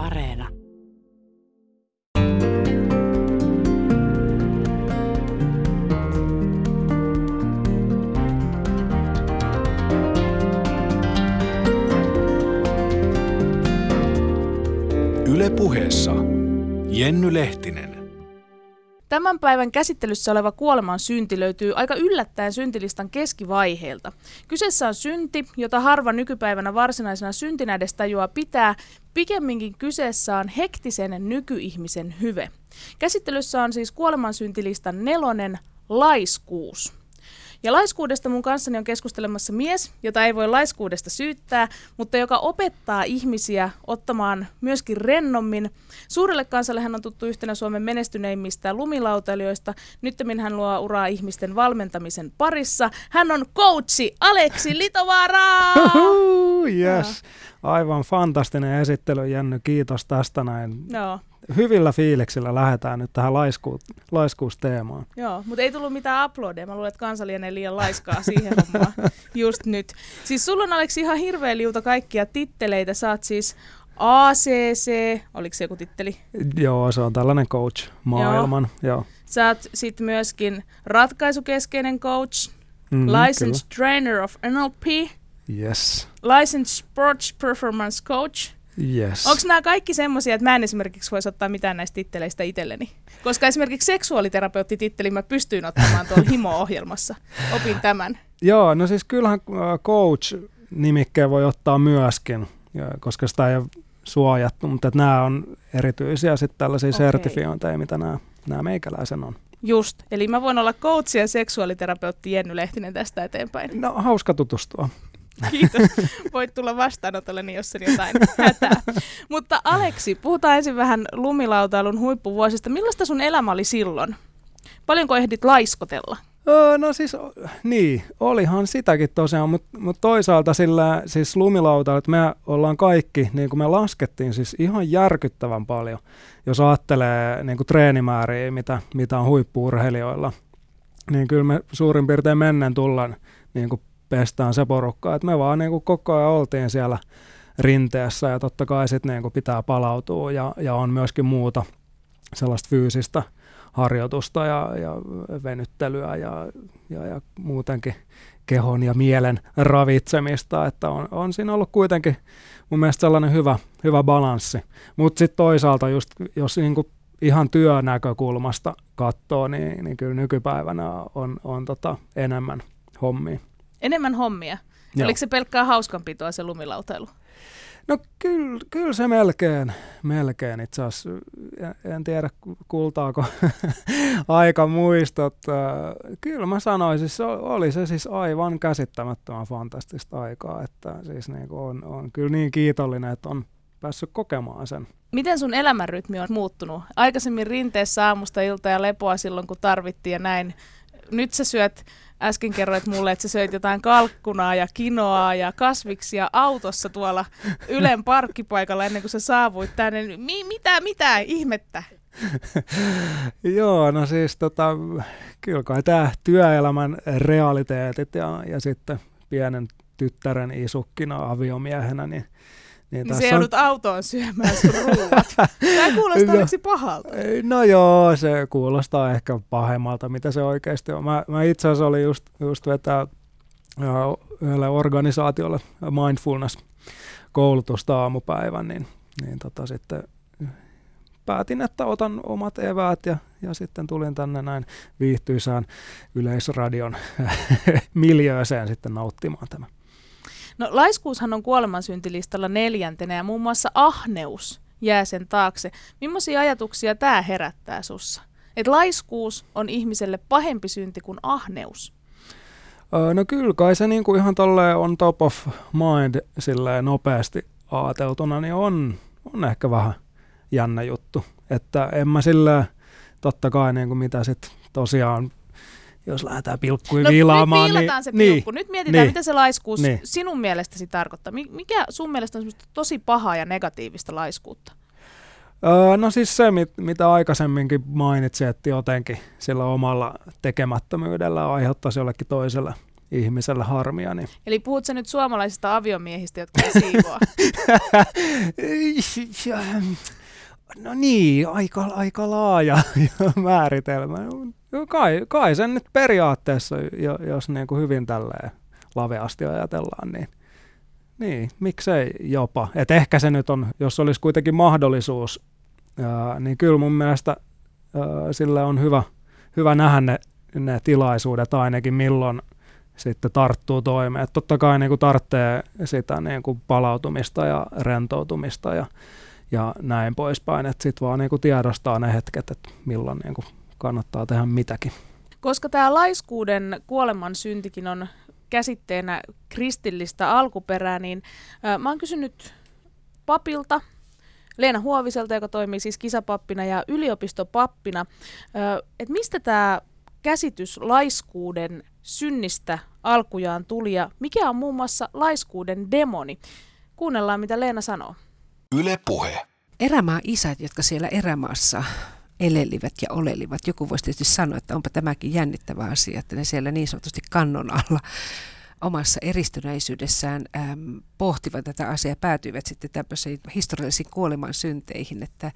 Areena. Yle puheessa Jenny Lehtinen. Tämän päivän käsittelyssä oleva kuoleman synti löytyy aika yllättäen syntilistan keskivaiheelta. Kyseessä on synti, jota harva nykypäivänä varsinaisena syntinä edes tajuaa pitää. Pikemminkin kyseessä on hektisen nykyihmisen hyve. Käsittelyssä on siis kuoleman syntilistan nelonen laiskuus. Ja laiskuudesta mun kanssani on keskustelemassa mies, jota ei voi laiskuudesta syyttää, mutta joka opettaa ihmisiä ottamaan myöskin rennommin. Suurelle kansalle hän on tuttu yhtenä Suomen menestyneimmistä lumilautailijoista. Nyt hän luo uraa ihmisten valmentamisen parissa. Hän on coachi Aleksi Litovaara! yes. Aivan fantastinen esittely, Jenny. Kiitos tästä näin. Joo hyvillä fiiliksillä lähdetään nyt tähän laisku, laiskuusteemaan. Joo, mutta ei tullut mitään uploadia. Mä luulen, että kansa lienee liian laiskaa siihen hommaan just nyt. Siis sulla on Aleksi ihan hirveä liuta kaikkia titteleitä. Saat siis ACC, oliko se joku titteli? Joo, se on tällainen coach-maailman. Joo. Joo. Sä oot sitten myöskin ratkaisukeskeinen coach, mm, licensed kyllä. trainer of NLP, yes. licensed sports performance coach – Yes. Onko nämä kaikki semmoisia, että mä en esimerkiksi voisi ottaa mitään näistä titteleistä itselleni? Koska esimerkiksi seksuaaliterapeuttitittelin mä pystyin ottamaan tuolla Himo-ohjelmassa. Opin tämän. Joo, no siis kyllähän äh, coach-nimikkeen voi ottaa myöskin, koska sitä ei ole suojattu, mutta nämä on erityisiä sitten tällaisia okay. sertifiointeja, mitä nämä, nämä meikäläisen on. Just, eli mä voin olla coach ja seksuaaliterapeutti Jenny Lehtinen tästä eteenpäin. No hauska tutustua. Kiitos. Voit tulla vastaanotolle, jos on jotain hätää. Mutta Aleksi, puhutaan ensin vähän lumilautailun huippuvuosista. Millaista sun elämä oli silloin? Paljonko ehdit laiskotella? No siis, niin, olihan sitäkin tosiaan, mutta mut toisaalta sillä siis että me ollaan kaikki, niin kuin me laskettiin, siis ihan järkyttävän paljon, jos ajattelee niin kuin treenimääriä, mitä, mitä on huippuurheilijoilla, niin kyllä me suurin piirtein mennen tullaan niin kuin pestään se porukka. Et me vaan niin kuin koko ajan oltiin siellä rinteessä ja totta kai sitten niin kuin pitää palautua ja, ja on myöskin muuta sellaista fyysistä harjoitusta ja, ja venyttelyä ja, ja, ja muutenkin kehon ja mielen ravitsemista, että on, on siinä ollut kuitenkin mun mielestä sellainen hyvä, hyvä balanssi. Mutta sitten toisaalta just, jos niinku ihan työnäkökulmasta katsoo, niin, niin kyllä nykypäivänä on, on tota enemmän hommia. Enemmän hommia. Joo. Oliko se pelkkää hauskanpitoa se lumilautailu? No kyllä, kyllä se melkein, melkein itse asiassa. En tiedä kultaako aika muistot. Kyllä mä sanoisin, se oli se siis aivan käsittämättömän fantastista aikaa. Että siis niin on, on kyllä niin kiitollinen, että on päässyt kokemaan sen. Miten sun elämänrytmi on muuttunut? Aikaisemmin rinteessä aamusta ilta ja lepoa silloin, kun tarvittiin ja näin. Nyt sä syöt äsken kerroit mulle, että sä söit jotain kalkkunaa ja kinoaa ja kasviksia autossa tuolla Ylen parkkipaikalla ennen kuin sä saavuit tänne. Mi- mitä, mitä ihmettä? Joo, no siis tota, kyllä kai tämä työelämän realiteetit ja, ja sitten pienen tyttären isukkina aviomiehenä, niin niin, niin se joudut on... autoon syömään sun ruuat. Tämä kuulostaa no, pahalta. No joo, se kuulostaa ehkä pahemmalta, mitä se oikeasti on. Mä, mä itse asiassa olin just, just vetää yhdelle organisaatiolle mindfulness-koulutusta aamupäivän, niin, niin tota sitten päätin, että otan omat eväät ja, ja sitten tulin tänne näin viihtyisään yleisradion miljööseen sitten nauttimaan tämän. No laiskuushan on kuolemansyntilistalla neljäntenä ja muun muassa ahneus jää sen taakse. Millaisia ajatuksia tämä herättää sussa? Että laiskuus on ihmiselle pahempi synti kuin ahneus? No kyllä kai se niinku ihan tolleen on top of mind silleen nopeasti ajateltuna, niin on, on ehkä vähän jännä juttu. Että en mä silleen, totta kai niin kuin mitä sitten tosiaan jos lähdetään pilkkuja no, viilaamaan. Nyt niin, se pilkku. Niin, nyt mietitään, niin, mitä se laiskuus niin. sinun mielestäsi tarkoittaa. Mikä sun mielestä on tosi pahaa ja negatiivista laiskuutta? Öö, no siis se, mit, mitä aikaisemminkin mainitsin, että jotenkin sillä omalla tekemättömyydellä aiheuttaisi jollekin toiselle ihmiselle harmia. Niin. Eli puhut sä nyt suomalaisista aviomiehistä, jotka ei siivoa? no niin, aika, aika laaja määritelmä. Kai, kai sen nyt periaatteessa, jos niin kuin hyvin tälleen laveasti ajatellaan, niin, niin miksei jopa. Et ehkä se nyt on, jos olisi kuitenkin mahdollisuus, ää, niin kyllä mun mielestä ää, sille on hyvä, hyvä nähdä ne, ne tilaisuudet ainakin, milloin sitten tarttuu toimeen. Et totta kai niin kuin tarvitsee sitä niin kuin palautumista ja rentoutumista ja, ja näin poispäin. Sitten vaan niin kuin tiedostaa ne hetket, että milloin niin kuin kannattaa tehdä mitäkin. Koska tämä laiskuuden kuoleman syntikin on käsitteenä kristillistä alkuperää, niin äh, mä oon kysynyt papilta, Leena Huoviselta, joka toimii siis kisapappina ja yliopistopappina, äh, että mistä tämä käsitys laiskuuden synnistä alkujaan tuli ja mikä on muun muassa laiskuuden demoni. Kuunnellaan, mitä Leena sanoo. Yle puhe. Erämaa isät, jotka siellä erämaassa elelivät ja olelivat. Joku voisi tietysti sanoa, että onpa tämäkin jännittävä asia, että ne siellä niin sanotusti kannon alla omassa eristyneisyydessään äm, pohtivat tätä asiaa ja päätyivät sitten tämmöisiin historiallisiin kuoleman synteihin, että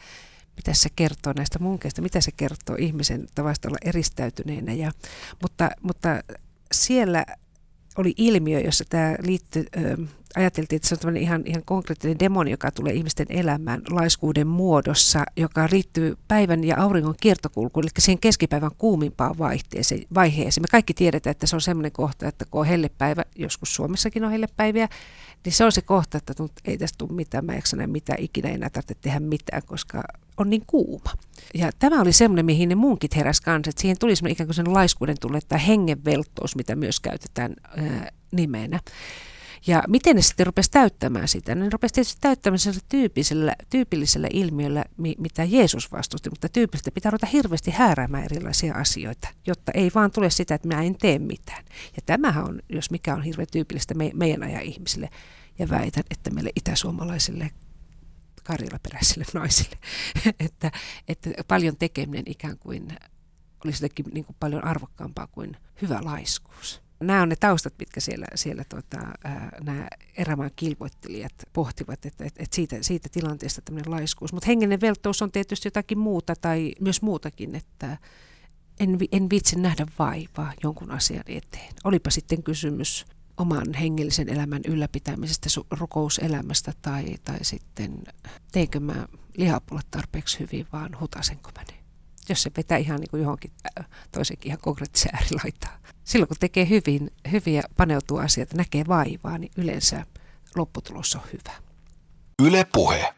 mitä se kertoo näistä munkeista, mitä se kertoo ihmisen tavasta olla eristäytyneenä. Ja, mutta, mutta siellä oli ilmiö, jossa tämä liittyy, ajateltiin, että se on tämmöinen ihan, ihan konkreettinen demoni, joka tulee ihmisten elämään laiskuuden muodossa, joka liittyy päivän ja auringon kiertokulkuun, eli siihen keskipäivän kuumimpaan vaihteeseen, vaiheeseen. Me kaikki tiedetään, että se on semmoinen kohta, että kun on hellepäivä, joskus Suomessakin on hellepäiviä, niin se on se kohta, että ei tästä tule mitään, mä en mitään, ikinä enää tarvitse tehdä mitään, koska on niin kuuma. Ja tämä oli semmoinen, mihin ne munkit heräs kanssa, että siihen tuli ikään kuin sen laiskuuden tulle, tämä hengenvelttous, mitä myös käytetään ää, nimenä. Ja miten ne sitten rupesi täyttämään sitä? Ne rupesi tietysti täyttämään sellaisella tyypillisellä, ilmiöllä, mitä Jeesus vastusti, mutta tyypillisesti pitää ruveta hirveästi hääräämään erilaisia asioita, jotta ei vaan tule sitä, että minä en tee mitään. Ja tämähän on, jos mikä on hirveän tyypillistä me, meidän ajan ihmisille, ja väitän, että meille itäsuomalaisille karjalaperäisille naisille, että, että paljon tekeminen ikään kuin olisi jotenkin niin kuin paljon arvokkaampaa kuin hyvä laiskuus nämä on ne taustat, mitkä siellä, siellä tota, nämä erämaan kilvoittelijat pohtivat, että, että, että siitä, siitä tilanteesta tämmöinen laiskuus. Mutta hengellinen velttous on tietysti jotakin muuta tai myös muutakin, että en, en vitsi nähdä vaivaa jonkun asian eteen. Olipa sitten kysymys oman hengellisen elämän ylläpitämisestä, rukouselämästä tai, tai sitten teinkö mä lihapuolet tarpeeksi hyvin, vaan hutasenko mä ne. Jos se vetää ihan niin kuin johonkin toisenkin ihan konkreettisen äärilaitaan silloin kun tekee hyvin, hyviä paneutuu asiat, näkee vaivaa, niin yleensä lopputulos on hyvä. Yle puhe.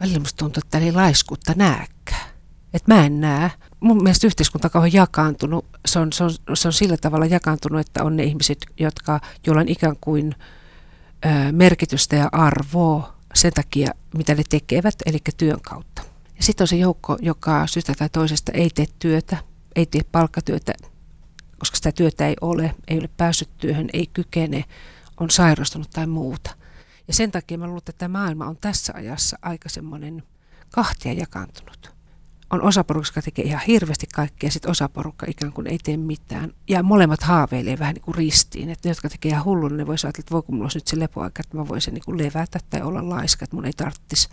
Välillä musta tuntuu, että ei laiskuutta näekään. Että mä en näe. Mun mielestä yhteiskunta on jakaantunut. Se on, se, on, se on sillä tavalla jakaantunut, että on ne ihmiset, jotka, joilla on ikään kuin ö, merkitystä ja arvoa sen takia, mitä ne tekevät, eli työn kautta. Ja sitten on se joukko, joka syystä tai toisesta ei tee työtä, ei tee palkkatyötä, koska sitä työtä ei ole, ei ole päässyt työhön, ei kykene, on sairastunut tai muuta. Ja sen takia mä luulen, että tämä maailma on tässä ajassa aika semmoinen kahtia jakantunut. On osa porukka, joka tekee ihan hirveästi kaikkea, sitten osa porukka ikään kuin ei tee mitään. Ja molemmat haaveilee vähän niin kuin ristiin. Että ne, jotka tekee ihan hullun, ne voisivat ajatella, että voiko mulla olisi nyt se lepoaika, että mä voisin niin kuin levätä tai olla laiska, että mun ei tarvitsisi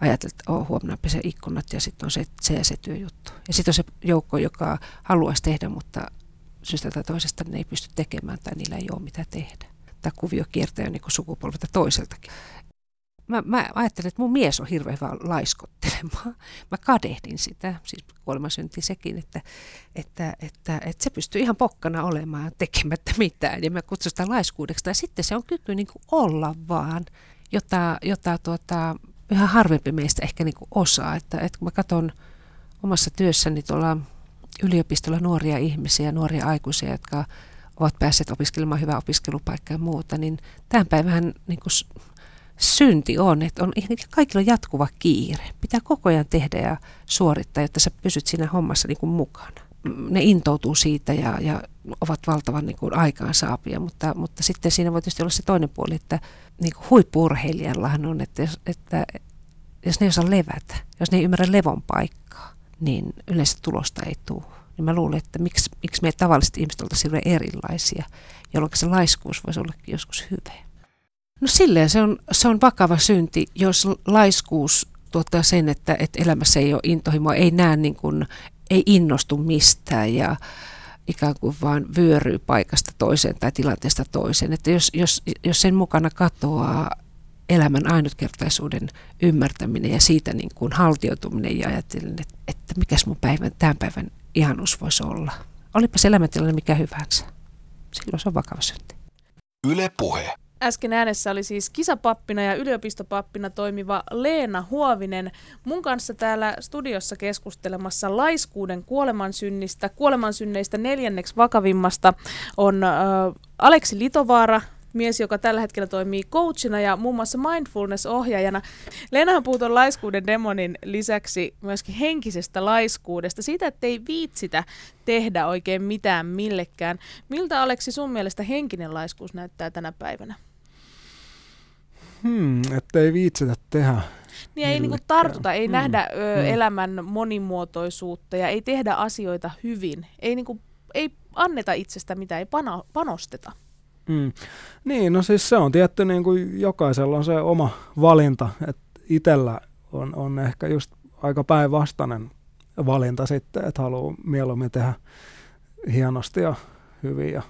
ajatella, että oh, huomenna se ikkunat ja sitten on se, se ja se työjuttu. Ja sitten on se joukko, joka haluaisi tehdä, mutta syystä tai toisesta ne ei pysty tekemään tai niillä ei ole mitä tehdä. Tämä kuvio kiertää jo niin sukupolvelta toiseltakin. Mä, mä ajattelin, että mun mies on hirveän hyvä laiskottelemaan. Mä kadehdin sitä, siis kuolema synti sekin, että, että, että, että se pystyy ihan pokkana olemaan tekemättä mitään. Ja mä kutsun sitä laiskuudeksi. Ja sitten se on kyky niin kuin olla vaan, jota, jota tuota, yhä harvempi meistä ehkä niin kuin osaa. Että, että kun mä katson omassa työssäni tuolla yliopistolla nuoria ihmisiä, nuoria aikuisia, jotka ovat päässeet opiskelemaan hyvää opiskelupaikkaa ja muuta, niin tämän päivän niin kuin synti on, että on, kaikilla on jatkuva kiire. Pitää koko ajan tehdä ja suorittaa, jotta sä pysyt siinä hommassa niin kuin mukana. Ne intoutuu siitä ja, ja ovat valtavan niin kuin aikaansaapia, mutta, mutta sitten siinä voi tietysti olla se toinen puoli, että niin kuin huippuurheilijallahan on, että, että jos ne ei osaa levätä, jos ne ei ymmärrä levon paikkaa, niin yleensä tulosta ei tule. niin mä luulen, että miksi, miksi me tavalliset ihmiset oltaisiin erilaisia, jolloin se laiskuus voisi ollakin joskus hyvä. No silleen se on, se on vakava synti, jos laiskuus tuottaa sen, että, että elämässä ei ole intohimoa, ei näe niin kuin, ei innostu mistään ja ikään kuin vaan vyöryy paikasta toiseen tai tilanteesta toiseen. Että jos, jos, jos sen mukana katoaa elämän ainutkertaisuuden ymmärtäminen ja siitä niin kuin haltioituminen ja ajattelin, että, että mikäs mun päivän, tämän päivän ihanus voisi olla. Olipa se elämäntilanne mikä hyvänsä. Silloin se on vakava synti. Yle Puhe. Äsken äänessä oli siis kisapappina ja yliopistopappina toimiva Leena Huovinen. Mun kanssa täällä studiossa keskustelemassa laiskuuden kuolemansynnistä. Kuolemansynneistä neljänneksi vakavimmasta on äh, Aleksi Litovaara, mies, joka tällä hetkellä toimii coachina ja muun muassa mindfulness-ohjaajana. Leenahan puhuu laiskuuden demonin lisäksi myöskin henkisestä laiskuudesta, siitä, että ei viitsitä tehdä oikein mitään millekään. Miltä Aleksi sun mielestä henkinen laiskuus näyttää tänä päivänä? Hmm, että ei viitsitä tehdä. Niin ei niinku tartuta, ei hmm. nähdä ö, hmm. elämän monimuotoisuutta ja ei tehdä asioita hyvin. Ei, niinku, ei anneta itsestä mitään, ei pano, panosteta. Mm. Niin, no siis se on tietty, niin kuin jokaisella on se oma valinta, että itsellä on, on ehkä just aika päinvastainen valinta sitten, että haluaa mieluummin tehdä hienosti ja hyvin ja,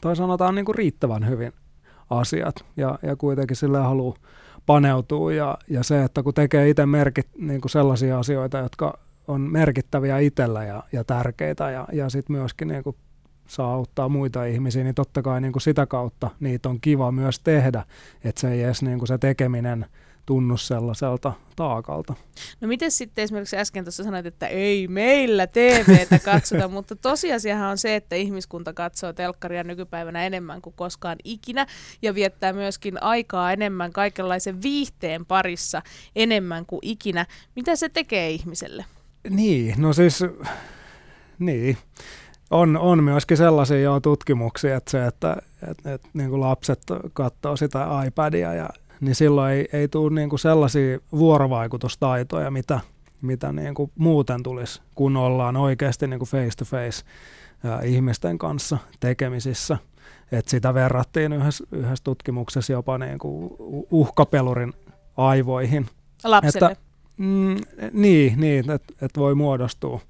tai sanotaan niin kuin riittävän hyvin asiat. Ja, ja kuitenkin sille haluaa paneutua. Ja, ja se, että kun tekee itse merkit, niin kuin sellaisia asioita, jotka on merkittäviä itsellä ja, ja tärkeitä ja, ja sitten myöskin niin kuin saa auttaa muita ihmisiä, niin totta kai niin kuin sitä kautta niitä on kiva myös tehdä, että se ei edes niin kuin se tekeminen tunnu sellaiselta taakalta. No miten sitten esimerkiksi äsken tuossa sanoit, että ei meillä TVtä katsota, mutta tosiasiahan on se, että ihmiskunta katsoo telkkaria nykypäivänä enemmän kuin koskaan ikinä ja viettää myöskin aikaa enemmän kaikenlaisen viihteen parissa enemmän kuin ikinä. Mitä se tekee ihmiselle? Niin, no siis, niin on, on myöskin sellaisia jo tutkimuksia, että se, että että, että niin kuin lapset katsoo sitä iPadia, ja, niin silloin ei, ei tule niin kuin sellaisia vuorovaikutustaitoja, mitä, mitä niin kuin muuten tulisi, kun ollaan oikeasti niin kuin face to face ihmisten kanssa tekemisissä. Et sitä verrattiin yhdessä, yhdessä tutkimuksessa jopa niin kuin uhkapelurin aivoihin. Lapselle? Että, mm, niin, niin että et voi muodostua.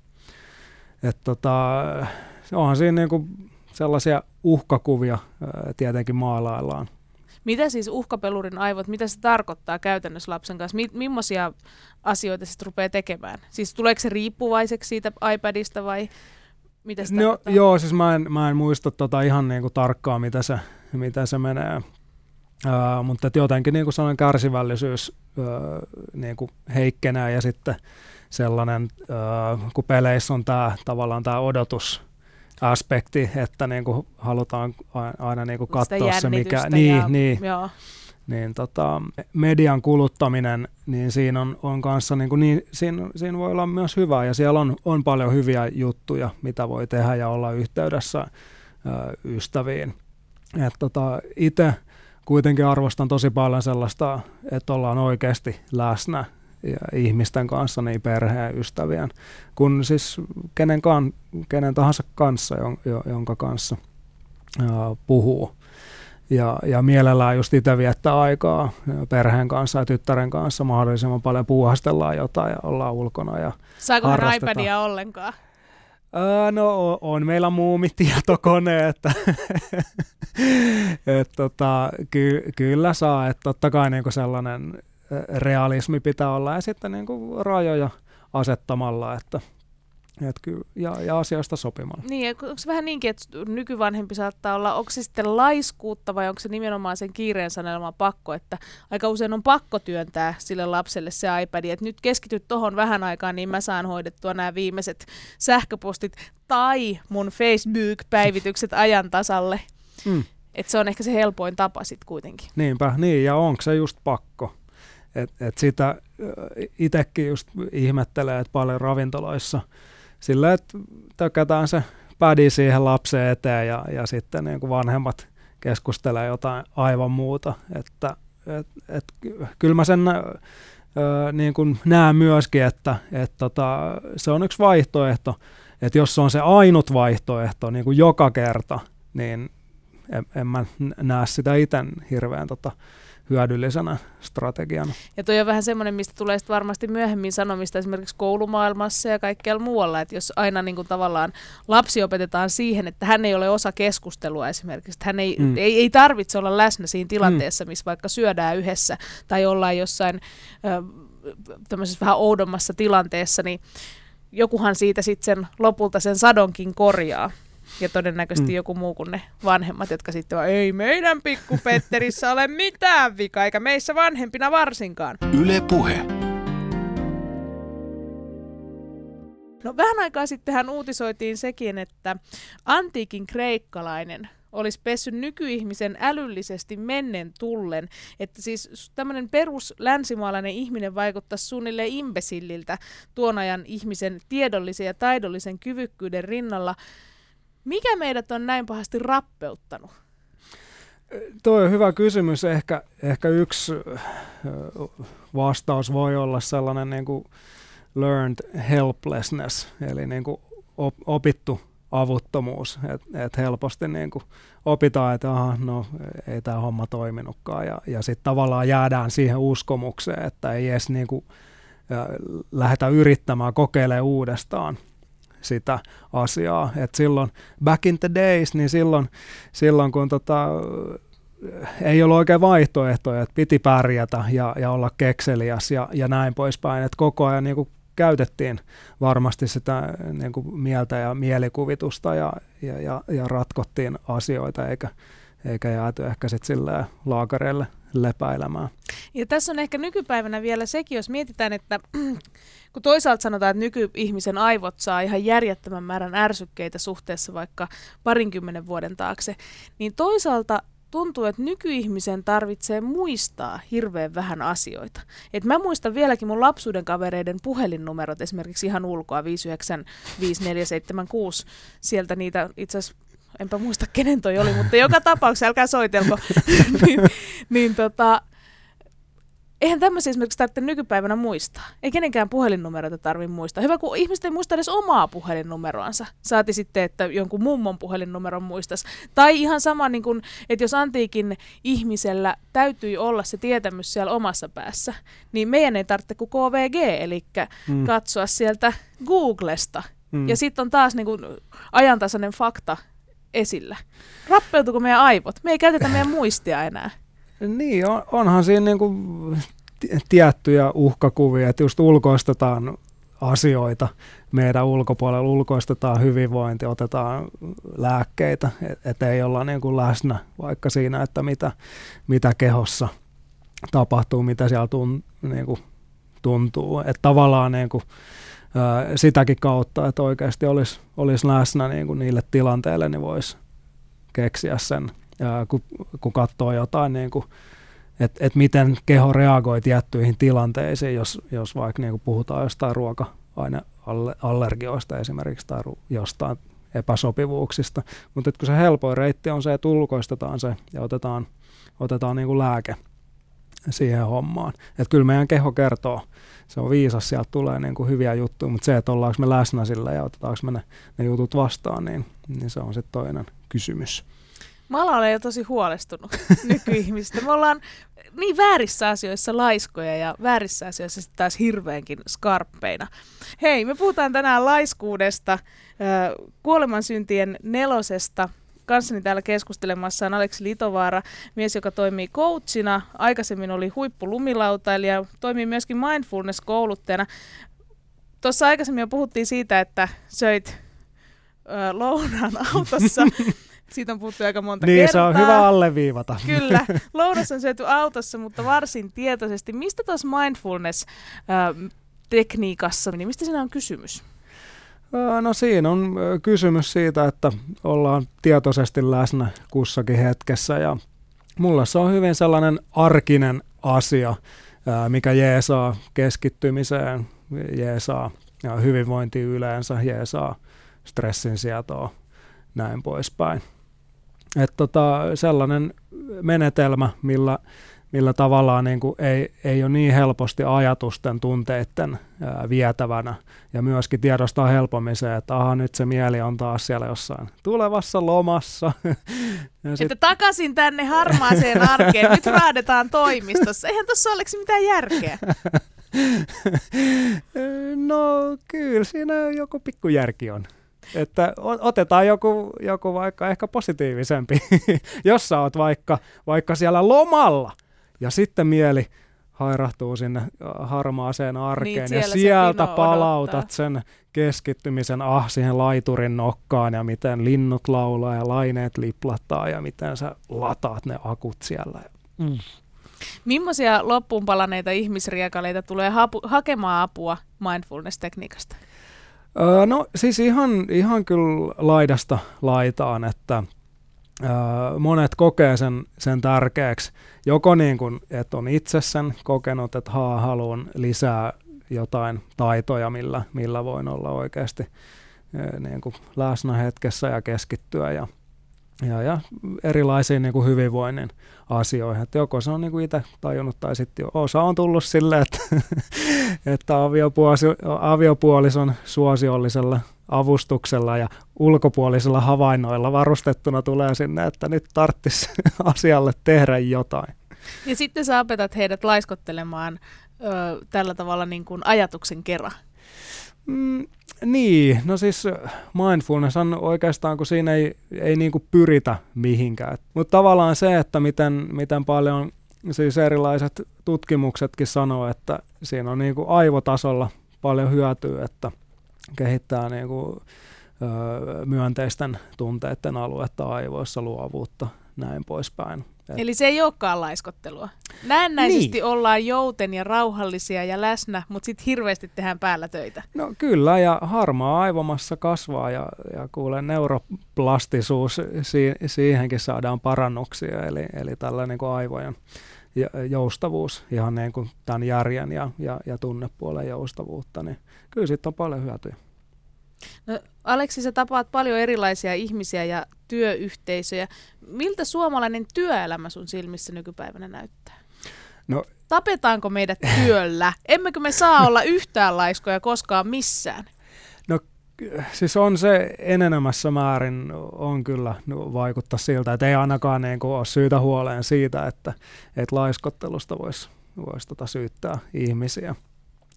Että tota, onhan siinä niinku sellaisia uhkakuvia tietenkin maalaillaan. Mitä siis uhkapelurin aivot, mitä se tarkoittaa käytännössä lapsen kanssa? Mi- millaisia asioita se rupeaa tekemään? Siis tuleeko se riippuvaiseksi siitä iPadista vai mitä se no, Joo, siis mä en, mä en muista tota ihan niinku tarkkaan, mitä se, mitä se menee. Uh, mutta jotenkin niin kuin sellainen kärsivällisyys uh, niin kuin heikkenee ja sitten sellainen, uh, kun peleissä on tämä tavallaan tämä odotus, aspekti, että niin kuin halutaan aina niin kuin katsoa se, mikä... Niin, ja, niin, joo. niin tota, median kuluttaminen, niin siinä on, on kanssa, niin kuin, niin, siinä, siinä voi olla myös hyvää, ja siellä on, on paljon hyviä juttuja, mitä voi tehdä ja olla yhteydessä ö, ystäviin. tota, Itse kuitenkin arvostan tosi paljon sellaista, että ollaan oikeasti läsnä ja ihmisten kanssa, niin perheen, ystävien, kun siis kenen, kan, kenen tahansa kanssa, jonka kanssa ää, puhuu. Ja, ja mielellään just itse viettää aikaa perheen kanssa ja tyttären kanssa mahdollisimman paljon puuhastellaan jotain ja ollaan ulkona ja Saako hän iPadia ollenkaan? Öö, no on meillä muumitietokone, että et, tota, ky, kyllä saa, että totta kai niinku sellainen realismi pitää olla ja sitten niin kuin rajoja asettamalla, että et ky- ja, ja asioista sopimalla. Niin, onko se vähän niinkin, että nykyvanhempi saattaa olla, onko se sitten laiskuutta vai onko se nimenomaan sen kiireen sanelma pakko, että aika usein on pakko työntää sille lapselle se iPad, että nyt keskityt tuohon vähän aikaa, niin mä saan hoidettua nämä viimeiset sähköpostit tai mun Facebook-päivitykset ajan tasalle. Mm. Että se on ehkä se helpoin tapa sitten kuitenkin. Niinpä, niin ja onko se just pakko? Et, et sitä itsekin just ihmettelee, että paljon ravintoloissa sillä, että tökätään se pädi siihen lapseen eteen ja, ja sitten niin kuin vanhemmat keskustelee jotain aivan muuta. Että et, et, kyllä mä sen niin kuin näen myöskin, että et tota, se on yksi vaihtoehto, että jos se on se ainut vaihtoehto niin kuin joka kerta, niin en, en mä näe sitä itse hirveän tota, hyödyllisenä strategiana. Ja toi on vähän semmoinen, mistä tulee sitten varmasti myöhemmin sanomista esimerkiksi koulumaailmassa ja kaikkialla muualla, että jos aina niin kuin tavallaan lapsi opetetaan siihen, että hän ei ole osa keskustelua esimerkiksi, että hän ei, mm. ei, ei tarvitse olla läsnä siinä tilanteessa, missä vaikka syödään yhdessä tai ollaan jossain ö, tämmöisessä vähän oudommassa tilanteessa, niin jokuhan siitä sitten sen lopulta sen sadonkin korjaa. Ja todennäköisesti mm. joku muu kuin ne vanhemmat, jotka sitten on, ei meidän pikku Petterissä ole mitään vika, eikä meissä vanhempina varsinkaan. Yle Puhe. No vähän aikaa sittenhän uutisoitiin sekin, että antiikin kreikkalainen olisi pessyt nykyihmisen älyllisesti mennen tullen. Että siis tämmöinen perus länsimaalainen ihminen vaikuttaisi suunnilleen imbesilliltä tuon ajan ihmisen tiedollisen ja taidollisen kyvykkyyden rinnalla. Mikä meidät on näin pahasti rappeuttanut? Tuo on hyvä kysymys. Ehkä, ehkä yksi vastaus voi olla sellainen niin kuin learned helplessness, eli niin kuin opittu avuttomuus, että et helposti niin kuin opitaan, että aha, no ei tämä homma toiminutkaan ja, ja sitten tavallaan jäädään siihen uskomukseen, että ei edes niin kuin, lähdetä yrittämään kokeilemaan uudestaan sitä asiaa. Et silloin back in the days, niin silloin, silloin kun tota, ei ollut oikein vaihtoehtoja, että piti pärjätä ja, ja olla kekseliäs ja, ja näin poispäin. Et koko ajan niin kuin käytettiin varmasti sitä niin kuin mieltä ja mielikuvitusta ja, ja, ja, ja ratkottiin asioita, eikä, eikä jääty ehkä sitten sillä laakareille lepäilemään. Ja tässä on ehkä nykypäivänä vielä sekin, jos mietitään, että kun toisaalta sanotaan, että nykyihmisen aivot saa ihan järjettömän määrän ärsykkeitä suhteessa vaikka parinkymmenen vuoden taakse, niin toisaalta tuntuu, että nykyihmisen tarvitsee muistaa hirveän vähän asioita. Et mä muistan vieläkin mun lapsuuden kavereiden puhelinnumerot esimerkiksi ihan ulkoa 595476. Sieltä niitä itse asiassa enpä muista kenen toi oli, mutta joka tapauksessa älkää soitelko. niin, niin tota, Eihän tämmöisiä esimerkiksi tarvitse nykypäivänä muistaa. Ei kenenkään puhelinnumeroita tarvitse muistaa. Hyvä, kun ihmiset ei muista edes omaa puhelinnumeroansa. Saati sitten, että jonkun mummon puhelinnumeron muistas. Tai ihan sama, niin kun, että jos antiikin ihmisellä täytyi olla se tietämys siellä omassa päässä, niin meidän ei tarvitse kuin KVG, eli mm. katsoa sieltä Googlesta. Mm. Ja sitten on taas niin kun, ajantasainen fakta esillä. Rappeutuko meidän aivot? Me ei käytetä meidän muistia enää. Niin, on, onhan siinä niinku tiettyjä uhkakuvia, että just ulkoistetaan asioita meidän ulkopuolella, ulkoistetaan hyvinvointi, otetaan lääkkeitä, että et ei olla niin kuin läsnä vaikka siinä, että mitä, mitä kehossa tapahtuu, mitä siellä tun, niin kuin tuntuu. Että tavallaan niin kuin, sitäkin kautta, että oikeasti olisi, olisi läsnä niin kuin niille tilanteille, niin voisi keksiä sen kun, kun katsoo jotain, niin kuin, että et miten keho reagoi tiettyihin tilanteisiin, jos, jos vaikka niin kuin puhutaan jostain ruoka-allergioista esimerkiksi tai jostain epäsopivuuksista. Mutta kun se helpoin reitti on se, että ulkoistetaan se ja otetaan, otetaan niin kuin lääke siihen hommaan. Että kyllä meidän keho kertoo, se on viisas, sieltä tulee niin kuin hyviä juttuja, mutta se, että ollaanko me läsnä sillä ja otetaanko me ne, ne jutut vastaan, niin, niin se on sitten toinen kysymys. Mä olen jo tosi huolestunut nykyihmistä. Me ollaan niin väärissä asioissa laiskoja ja väärissä asioissa sitten taas hirveänkin skarppeina. Hei, me puhutaan tänään laiskuudesta, kuolemansyntien nelosesta. Kanssani täällä keskustelemassa on Aleksi Litovaara, mies, joka toimii coachina. Aikaisemmin oli huippulumilautailija, toimii myöskin mindfulness-kouluttajana. Tuossa aikaisemmin jo puhuttiin siitä, että söit lounaan autossa Siitä on puhuttu aika monta niin, kertaa. Niin, se on hyvä alleviivata. Kyllä. Lounas on syöty autossa, mutta varsin tietoisesti. Mistä tuossa mindfulness-tekniikassa, niin mistä siinä on kysymys? No siinä on kysymys siitä, että ollaan tietoisesti läsnä kussakin hetkessä ja mulla se on hyvin sellainen arkinen asia, mikä jeesaa keskittymiseen, jeesaa hyvinvointi yleensä, jeesaa stressin sietoa, näin poispäin. Et tota, sellainen menetelmä, millä, millä tavallaan niin kuin ei, ei ole niin helposti ajatusten, tunteiden ää, vietävänä ja myöskin tiedostaa helpommin se, että aha, nyt se mieli on taas siellä jossain tulevassa lomassa. ja sit... Että takaisin tänne harmaaseen arkeen, nyt raadetaan toimistossa. Eihän tuossa ole mitään järkeä. no kyllä siinä joku pikku järki on. Että otetaan joku, joku vaikka ehkä positiivisempi, jos sä oot vaikka, vaikka siellä lomalla ja sitten mieli hairahtuu sinne äh, harmaaseen arkeen niin, ja sieltä palautat odottaa. sen keskittymisen ah siihen laiturin nokkaan ja miten linnut laulaa ja laineet liplattaa ja miten sä lataat ne akut siellä. Mm. Millaisia loppuun palaneita ihmisriekaleita tulee hapu, hakemaan apua mindfulness-tekniikasta? Öö, no siis ihan, ihan kyllä laidasta laitaan, että monet kokee sen, sen tärkeäksi. Joko niin kuin, että on itse sen kokenut, että haa, haluan lisää jotain taitoja, millä, millä voin olla oikeasti niin kuin läsnä hetkessä ja keskittyä ja ja, ja erilaisiin niin kuin hyvinvoinnin asioihin. Että joko se on niin kuin itse tajunnut tai sitten osa on tullut silleen, että, että aviopuolison suosiollisella avustuksella ja ulkopuolisilla havainnoilla varustettuna tulee sinne, että nyt tarttisi asialle tehdä jotain. Ja sitten sä opetat heidät laiskottelemaan ö, tällä tavalla niin kuin ajatuksen kerran. Mm, niin, no siis mindfulness on oikeastaan, kun siinä ei, ei niinku pyritä mihinkään. Mutta tavallaan se, että miten, miten paljon siis erilaiset tutkimuksetkin sanoo, että siinä on niinku aivotasolla paljon hyötyä, että kehittää niinku, ö, myönteisten tunteiden aluetta aivoissa, luovuutta, näin poispäin. Eli se ei olekaan laiskottelua. Näennäisesti niin. ollaan jouten ja rauhallisia ja läsnä, mutta sitten hirveästi tehdään päällä töitä. No kyllä, ja harmaa aivomassa kasvaa ja, ja kuulen neuroplastisuus, si- siihenkin saadaan parannuksia, eli, eli tällainen niin aivojen joustavuus, ihan niin kuin tämän järjen ja, ja, ja tunnepuolen joustavuutta, niin kyllä siitä on paljon hyötyä. No, Aleksi, sä tapaat paljon erilaisia ihmisiä ja työyhteisöjä. Miltä suomalainen työelämä sun silmissä nykypäivänä näyttää? No, Tapetaanko meidät työllä? Emmekö me saa olla yhtään laiskoja koskaan missään? No siis on se enenemässä määrin on kyllä vaikuttaa siltä, että ei ainakaan niin kuin ole syytä huoleen siitä, että, että laiskottelusta voisi vois tota syyttää ihmisiä.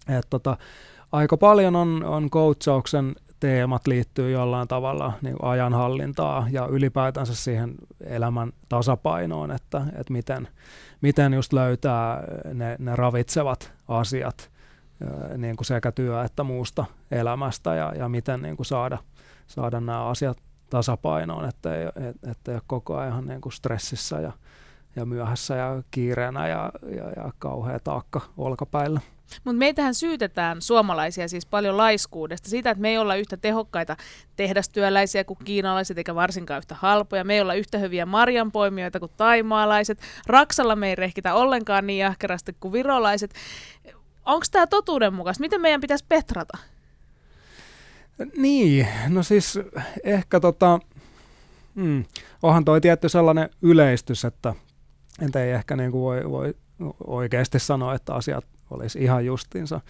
Et tota, aika paljon on, on coachauksen teemat liittyy jollain tavalla niin ajanhallintaa ja ylipäätänsä siihen elämän tasapainoon, että, että miten, miten just löytää ne, ne ravitsevat asiat niin kuin sekä työ- että muusta elämästä ja, ja miten niin kuin saada, saada nämä asiat tasapainoon, että ei, et, et ei ole koko ajan niin kuin stressissä ja, ja myöhässä ja kiireenä ja, ja, ja kauhea taakka olkapäillä. Mutta meitähän syytetään suomalaisia siis paljon laiskuudesta, siitä, että me ei olla yhtä tehokkaita tehdastyöläisiä kuin kiinalaiset, eikä varsinkaan yhtä halpoja. Me ei olla yhtä hyviä marjanpoimijoita kuin taimaalaiset. Raksalla me ei rehkitä ollenkaan niin ahkerasti kuin virolaiset. Onko tämä totuudenmukaista? Miten meidän pitäisi petrata? Niin, no siis ehkä tota, mm, onhan toi tietty sellainen yleistys, että entä ei ehkä niin kuin voi, voi oikeasti sanoa, että asiat olisi ihan justinsa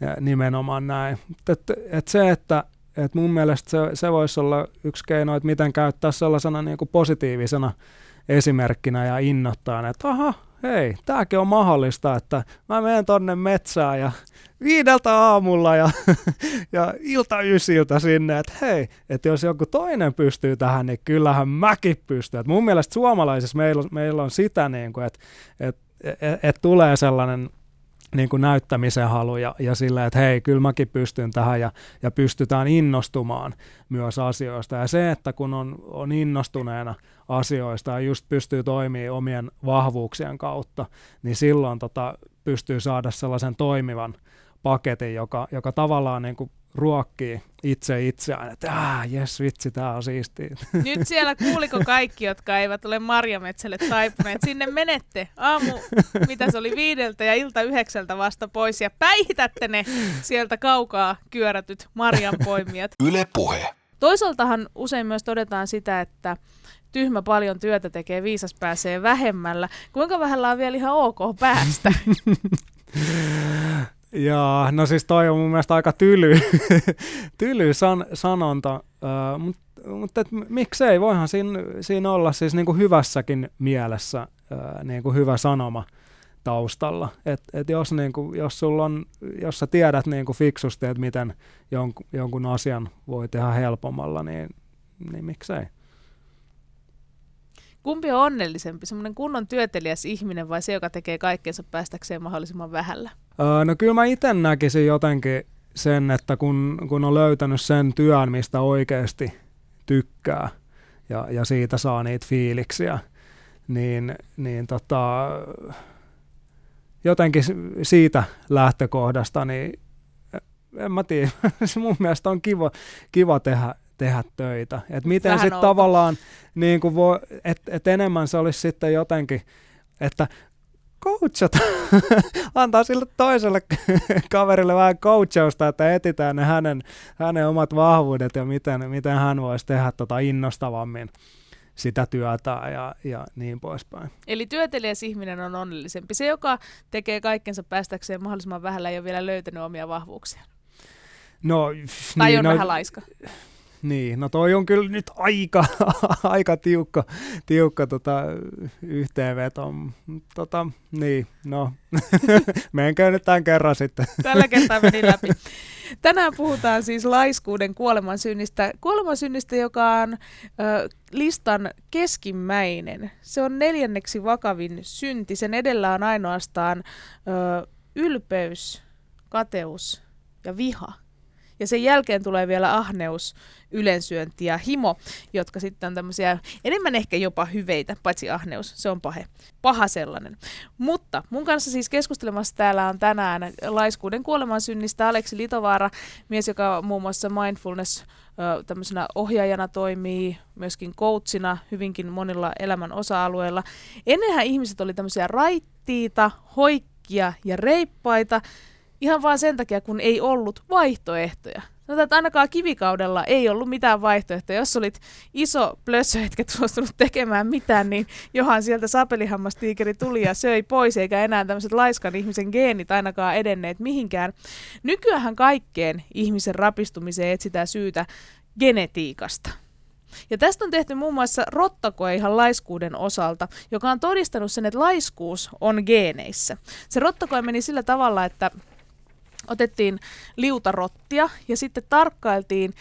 ja nimenomaan näin. Et, et se, että et mun mielestä se, se voisi olla yksi keino, että miten käyttää sellaisena niin kuin positiivisena esimerkkinä ja innoittaa, että aha, hei, tämäkin on mahdollista, että mä menen tonne metsään ja viideltä aamulla ja, ja ilta ysiltä sinne, että hei, että jos joku toinen pystyy tähän, niin kyllähän mäkin pystyn. Et mun mielestä suomalaisissa meillä, meillä on sitä, niin kuin, että, että et, et tulee sellainen niin kuin näyttämisen halu ja, ja sillä, että hei, kyllä mäkin pystyn tähän ja, ja pystytään innostumaan myös asioista. Ja se, että kun on, on innostuneena asioista ja just pystyy toimimaan omien vahvuuksien kautta, niin silloin tota, pystyy saada sellaisen toimivan paketin, joka, joka tavallaan niin kuin ruokkii itse itseään, että ah, jes vitsi, tää on siistiä. Nyt siellä kuuliko kaikki, jotka eivät ole marjametsälle taipuneet, sinne menette aamu, mitä se oli viideltä ja ilta yhdeksältä vasta pois ja päihitätte ne sieltä kaukaa kyörätyt marjanpoimijat. Yle puhe. Toisaaltahan usein myös todetaan sitä, että tyhmä paljon työtä tekee, viisas pääsee vähemmällä. Kuinka vähällä on vielä ihan ok päästä? Jaa, no siis toi on mun mielestä aika tyly, tyly san, sanonta, uh, mutta mut et miksei, voihan siinä, siinä olla siis niinku hyvässäkin mielessä uh, niinku hyvä sanoma taustalla. Et, et jos, niinku, jos, sulla on, jos sä tiedät niinku fiksusti, että miten jonkun, jonkun asian voi tehdä helpommalla, niin, niin miksei. Kumpi on onnellisempi, semmoinen kunnon työtelijäs ihminen vai se, joka tekee kaikkeensa päästäkseen mahdollisimman vähällä? Öö, no kyllä mä itse näkisin jotenkin sen, että kun, kun on löytänyt sen työn, mistä oikeasti tykkää ja, ja siitä saa niitä fiiliksiä, niin, niin tota, jotenkin siitä lähtökohdasta, niin en mä tiedä, mun mielestä on kiva, kiva tehdä, tehdä töitä. Et miten sitten tavallaan, niin kuin voi, et, et enemmän se olisi sitten jotenkin, että coachata, antaa sille toiselle kaverille vähän coachausta, että etitään ne hänen, hänen omat vahvuudet ja miten, miten hän voisi tehdä tota innostavammin sitä työtä ja, ja niin poispäin. Eli työtelijäs ihminen on onnellisempi. Se, joka tekee kaikkensa päästäkseen mahdollisimman vähällä, ei ole vielä löytänyt omia vahvuuksia. No, tai niin, on no, vähän laiska. Niin, no toi on kyllä nyt aika, aika tiukka, tiukka tota, yhteenveto. Tota, niin, no, menkää nyt tämän kerran sitten. Tällä kertaa meni läpi. Tänään puhutaan siis laiskuuden kuolemansynnistä. Kuolemansynnistä, joka on ö, listan keskimmäinen. Se on neljänneksi vakavin synti. Sen edellä on ainoastaan ö, ylpeys, kateus ja viha. Ja sen jälkeen tulee vielä ahneus, ylensyönti ja himo, jotka sitten on tämmöisiä enemmän ehkä jopa hyveitä, paitsi ahneus, se on pahe, paha sellainen. Mutta mun kanssa siis keskustelemassa täällä on tänään laiskuuden kuolemansynnistä Aleksi Litovaara, mies, joka muun muassa mindfulness tämmöisenä ohjaajana toimii, myöskin coachina hyvinkin monilla elämän osa-alueilla. Ennenhän ihmiset oli tämmöisiä raittiita, hoikkia ja reippaita, Ihan vaan sen takia, kun ei ollut vaihtoehtoja. Sanotaan, että ainakaan kivikaudella ei ollut mitään vaihtoehtoja. Jos olit iso plössö, etkä suostunut tekemään mitään, niin johan sieltä sapelihammastiikeri tuli ja söi pois, eikä enää tämmöiset laiskan ihmisen geenit ainakaan edenneet mihinkään. Nykyään kaikkeen ihmisen rapistumiseen etsitään syytä genetiikasta. Ja tästä on tehty muun muassa rottakoe ihan laiskuuden osalta, joka on todistanut sen, että laiskuus on geeneissä. Se rottakoe meni sillä tavalla, että otettiin liutarottia ja sitten tarkkailtiin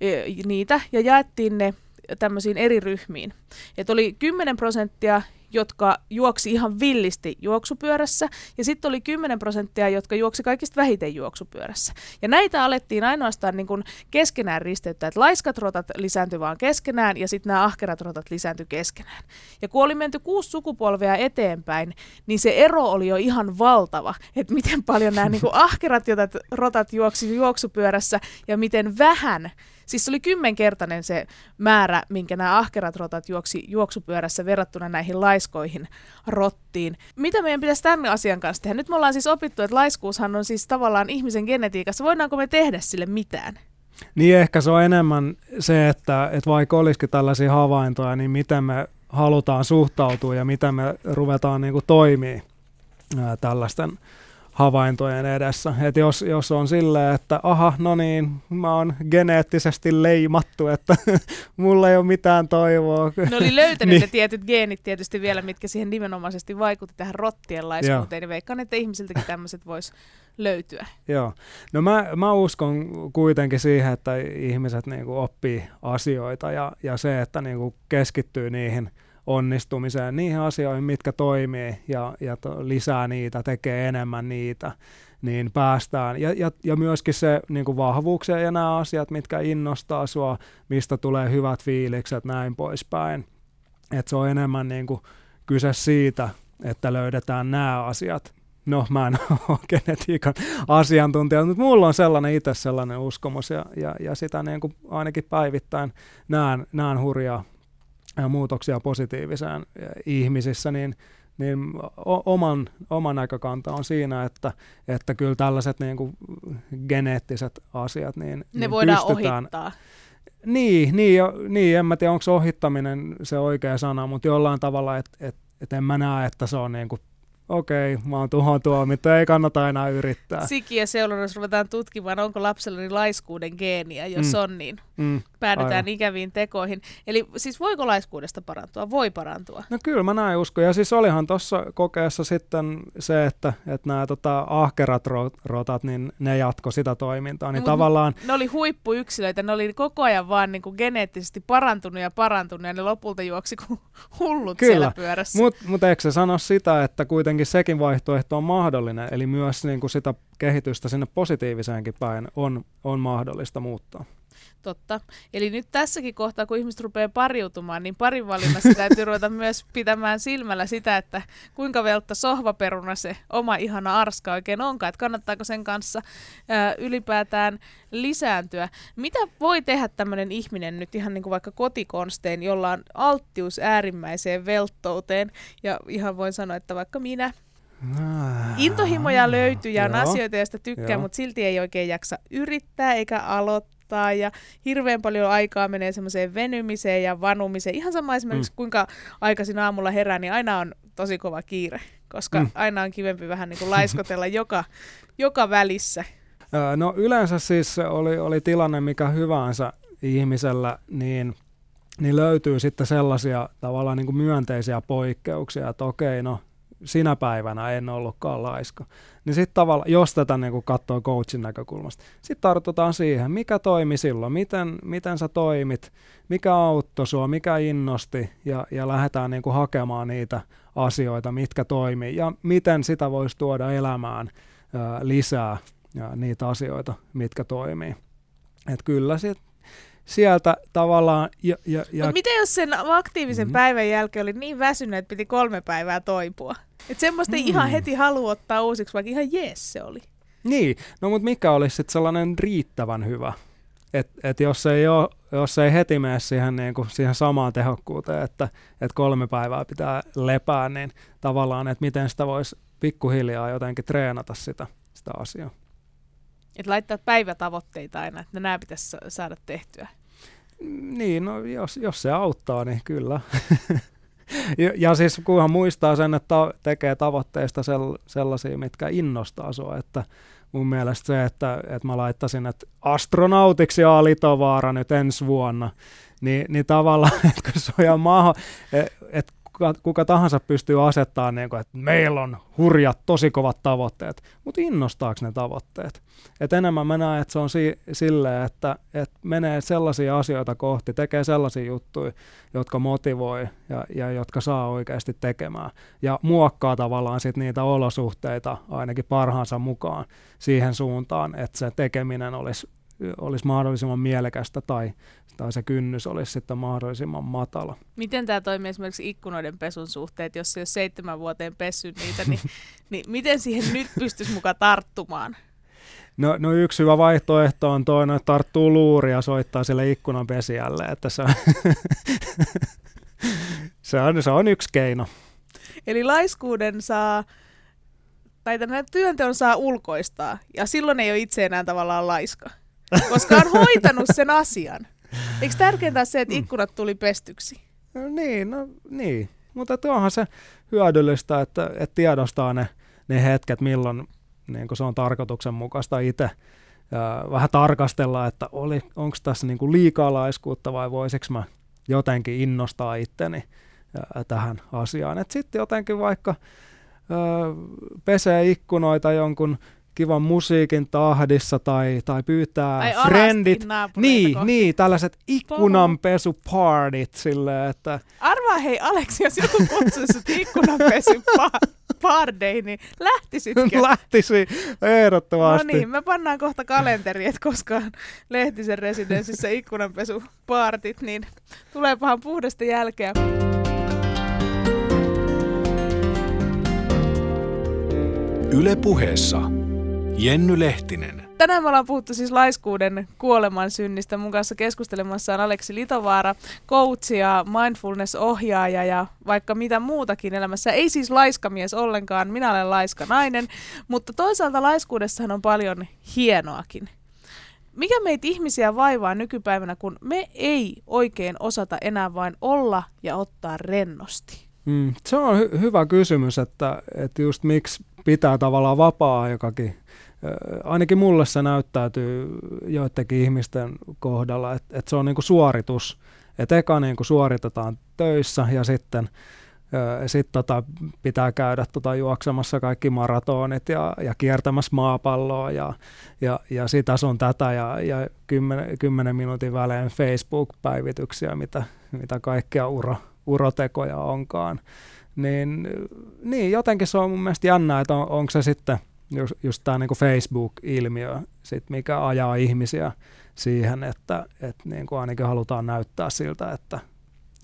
e, niitä ja jaettiin ne tämmöisiin eri ryhmiin. Et oli 10 prosenttia, jotka juoksi ihan villisti juoksupyörässä, ja sitten oli 10 prosenttia, jotka juoksi kaikista vähiten juoksupyörässä. Ja näitä alettiin ainoastaan niin kun keskenään risteyttää, että laiskat rotat lisääntyi vaan keskenään, ja sitten nämä ahkerat rotat lisääntyi keskenään. Ja kun oli menty kuusi sukupolvea eteenpäin, niin se ero oli jo ihan valtava, että miten paljon nämä niin ahkerat rotat, rotat juoksi juoksupyörässä, ja miten vähän Siis se oli kymmenkertainen se määrä, minkä nämä ahkerat rotat juoksi juoksupyörässä verrattuna näihin laiskoihin rottiin. Mitä meidän pitäisi tämän asian kanssa tehdä? Nyt me ollaan siis opittu, että laiskuushan on siis tavallaan ihmisen genetiikassa. Voidaanko me tehdä sille mitään? Niin ehkä se on enemmän se, että, että vaikka olisikin tällaisia havaintoja, niin miten me halutaan suhtautua ja miten me ruvetaan niin toimii tällaisten havaintojen edessä. Et jos, jos on silleen, että aha, no niin, mä oon geneettisesti leimattu, että mulla ei ole mitään toivoa. Ne oli löytänyt niin. ne tietyt geenit tietysti vielä, mitkä siihen nimenomaisesti vaikutti tähän rottien laiskuuteen. Niin veikkaan, että ihmisiltäkin tämmöiset vois löytyä. Joo. No mä, mä uskon kuitenkin siihen, että ihmiset niinku oppii asioita ja, ja se, että niinku keskittyy niihin – onnistumiseen niihin asioihin, mitkä toimii ja, ja to, lisää niitä, tekee enemmän niitä, niin päästään. Ja, ja, ja myöskin se niin kuin vahvuuksia ja nämä asiat, mitkä innostaa sua, mistä tulee hyvät fiilikset, näin poispäin. Et se on enemmän niin kuin kyse siitä, että löydetään nämä asiat. No, mä en ole genetiikan asiantuntija, mutta mulla on sellainen itse sellainen uskomus ja, ja, ja sitä niin kuin ainakin päivittäin näen, näen hurjaa muutoksia positiiviseen ihmisissä, niin, niin oman, oman näkökanta on siinä, että, että kyllä tällaiset niin kuin geneettiset asiat, niin, ne niin voidaan pystytään, ohittaa. Niin, niin, jo, niin, en mä tiedä onko ohittaminen se oikea sana, mutta jollain tavalla, että et, et en mä näe, että se on niinku okei, mä oon tuhon tuomittu, ei kannata enää yrittää. Siki ja seurannassa ruvetaan tutkimaan, onko lapsellani laiskuuden geeniä. Jos mm. on, niin mm. päädytään Aivan. ikäviin tekoihin. Eli siis voiko laiskuudesta parantua? Voi parantua. No kyllä mä näin uskon. Ja siis olihan tuossa kokeessa sitten se, että, että nämä tota, ahkerat rotat, niin ne jatko sitä toimintaa. Niin no, tavallaan... Ne oli huippuyksilöitä, ne oli koko ajan vaan niin kuin geneettisesti parantunut ja parantunut ja ne lopulta juoksi kuin hullut kyllä. siellä pyörässä. Mutta mut eikö se sano sitä, että kuitenkin sekin vaihtoehto on mahdollinen, eli myös niin kuin sitä kehitystä sinne positiiviseenkin päin on, on mahdollista muuttaa. Totta. Eli nyt tässäkin kohtaa, kun ihmiset rupeaa pariutumaan, niin parin valinnassa täytyy ruveta myös pitämään silmällä sitä, että kuinka veltta sohvaperuna se oma ihana arska oikein onkaan, että kannattaako sen kanssa ää, ylipäätään lisääntyä. Mitä voi tehdä tämmöinen ihminen nyt ihan niin kuin vaikka kotikonstein, jolla on alttius äärimmäiseen velttouteen, ja ihan voin sanoa, että vaikka minä, Intohimoja löytyy ja on asioita, joista tykkää, mutta silti ei oikein jaksa yrittää eikä aloittaa. Ja hirveän paljon aikaa menee semmoiseen venymiseen ja vanumiseen. Ihan sama esimerkiksi, mm. kuinka aikaisin aamulla herää, niin aina on tosi kova kiire, koska mm. aina on kivempi vähän niin kuin laiskotella joka, joka välissä. No yleensä siis oli, oli tilanne mikä hyvänsä ihmisellä, niin, niin löytyy sitten sellaisia tavallaan niin kuin myönteisiä poikkeuksia, että okei, no sinä päivänä en ollutkaan laiska. Niin sitten tavallaan, jos tätä niin katsoo coachin näkökulmasta, sitten tartutaan siihen, mikä toimi silloin, miten, miten sä toimit, mikä auttoi sua, mikä innosti, ja, ja lähdetään niin kuin hakemaan niitä asioita, mitkä toimii, ja miten sitä voisi tuoda elämään ää, lisää ja niitä asioita, mitkä toimii. Et kyllä sit sieltä tavallaan... Ja, ja, ja... Mut miten jos sen aktiivisen mm-hmm. päivän jälkeen oli niin väsynyt, että piti kolme päivää toipua? Että semmoista ei mm. ihan heti halua ottaa uusiksi, vaikka ihan jees se oli. Niin, no mutta mikä olisi sitten sellainen riittävän hyvä? Että et jos, ei ole, jos ei heti mene siihen, niin kuin, siihen samaan tehokkuuteen, että et kolme päivää pitää lepää, niin tavallaan, että miten sitä voisi pikkuhiljaa jotenkin treenata sitä, sitä asiaa. Että laittaa päivätavoitteita aina, että nämä pitäisi saada tehtyä. Niin, no jos, jos se auttaa, niin kyllä. ja, siis kunhan muistaa sen, että tekee tavoitteista sel, sellaisia, mitkä innostaa sua, että mun mielestä se, että, että mä laittaisin, että astronautiksi ja Litovaara nyt ensi vuonna, niin, niin tavallaan, että kun se on ihan maho, että kuka, kuka tahansa pystyy asettamaan, niin kuin, että meillä on hurjat, tosi kovat tavoitteet, mutta innostaako ne tavoitteet? Et enemmän mä näen, että se on si- silleen, että, että menee sellaisia asioita kohti, tekee sellaisia juttuja, jotka motivoi ja, ja jotka saa oikeasti tekemään. Ja muokkaa tavallaan sit niitä olosuhteita ainakin parhaansa mukaan siihen suuntaan, että se tekeminen olisi olisi mahdollisimman mielekästä tai, tai se kynnys olisi sitten mahdollisimman matala. Miten tämä toimii esimerkiksi ikkunoiden pesun suhteet, jos se ei ole seitsemän vuoteen pessy niitä, niin, niin miten siihen nyt pystyisi mukaan tarttumaan? No, no yksi hyvä vaihtoehto on toinen, että tarttuu luuri ja soittaa sille ikkunan pesijälle, että se, se, on, se on yksi keino. Eli laiskuuden saa, tai tämän työnteon saa ulkoistaa, ja silloin ei ole itse enää tavallaan laiska koska on hoitanut sen asian. Eikö tärkeintä se, että mm. ikkunat tuli pestyksi? No niin, no niin. Mutta onhan se hyödyllistä, että, että tiedostaa ne, ne hetket, milloin niin se on tarkoituksenmukaista itse ja vähän tarkastella, että oli, onko tässä niin kuin liikaa laiskuutta vai voisiko mä jotenkin innostaa itteni tähän asiaan. Sitten jotenkin vaikka ö, pesee ikkunoita jonkun kivan musiikin tahdissa tai, tai pyytää Ai friendit. Niin, kohti. niin, tällaiset ikkunanpesupartit silleen, että... Arvaa hei Aleksi, jos joku kutsuisi sut ikkunanpesupardeihin, niin lähtisitkö? Lähtisi, ehdottomasti. No niin, me pannaan kohta kalenteri, että koska Lehtisen residenssissä ikkunanpesupartit, niin tuleepahan puhdasta jälkeä. Yle puheessa Jenny Lehtinen. Tänään me ollaan puhuttu siis laiskuuden kuoleman synnistä. Mun kanssa keskustelemassa on Aleksi Litovaara, coach ja mindfulness-ohjaaja ja vaikka mitä muutakin elämässä. Ei siis laiskamies ollenkaan, minä olen laiska nainen, mutta toisaalta laiskuudessahan on paljon hienoakin. Mikä meitä ihmisiä vaivaa nykypäivänä, kun me ei oikein osata enää vain olla ja ottaa rennosti? Mm, se on hy- hyvä kysymys, että, että just miksi pitää tavallaan vapaa-aikakin. Ainakin mulle se näyttäytyy joidenkin ihmisten kohdalla, että, että se on niinku suoritus. Että eka niinku suoritetaan töissä ja sitten sitten tota, pitää käydä tota, juoksemassa kaikki maratonit ja, ja kiertämässä maapalloa ja, ja, ja sitä sun tätä ja, ja kymmenen, kymmenen minuutin välein Facebook-päivityksiä, mitä, mitä kaikkea uro, urotekoja onkaan. Niin, niin jotenkin se on mun mielestä jännä, että on, onko se sitten just, just tämä niinku Facebook-ilmiö, sit mikä ajaa ihmisiä siihen, että et niinku ainakin halutaan näyttää siltä, että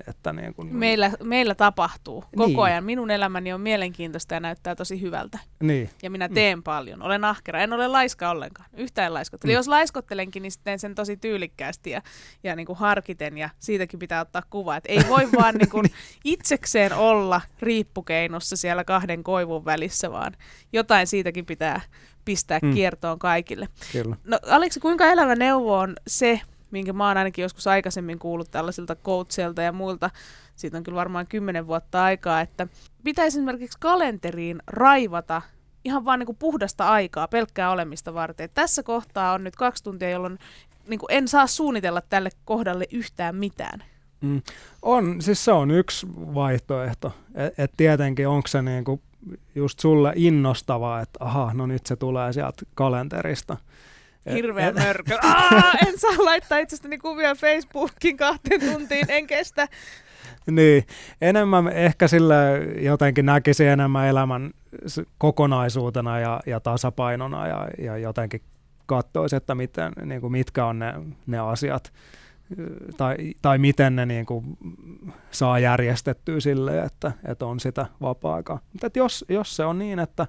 että niin kuin... meillä, meillä tapahtuu koko niin. ajan. Minun elämäni on mielenkiintoista ja näyttää tosi hyvältä. Niin. Ja minä teen mm. paljon. Olen ahkera. En ole laiska ollenkaan. Yhtään laiskottele. Mm. Jos laiskottelenkin, niin teen sen tosi tyylikkäästi ja, ja niin kuin harkiten. Ja siitäkin pitää ottaa kuva. Et ei voi vaan niin kuin itsekseen olla riippukeinossa siellä kahden koivun välissä, vaan jotain siitäkin pitää pistää mm. kiertoon kaikille. Kyllä. No Aleksi, kuinka elävä neuvo on se, minkä mä oon ainakin joskus aikaisemmin kuullut tällaisilta coachilta ja muilta, siitä on kyllä varmaan kymmenen vuotta aikaa, että pitäisi esimerkiksi kalenteriin raivata ihan vaan niin kuin puhdasta aikaa pelkkää olemista varten. Et tässä kohtaa on nyt kaksi tuntia, jolloin niin kuin en saa suunnitella tälle kohdalle yhtään mitään. Mm. On, siis se on yksi vaihtoehto. Et, et tietenkin onko se niinku just sulle innostavaa, että aha, no nyt se tulee sieltä kalenterista. Hirveä mörkö. Aa, en saa laittaa itsestäni kuvia Facebookin kahteen tuntiin, en kestä. Niin, enemmän ehkä sillä jotenkin näkisi enemmän elämän kokonaisuutena ja, ja tasapainona ja, ja jotenkin katsoisi, että miten, niin kuin mitkä on ne, ne asiat tai, tai miten ne niin kuin saa järjestettyä sille, että, että on sitä vapaa-aikaa. Mutta jos, jos se on niin, että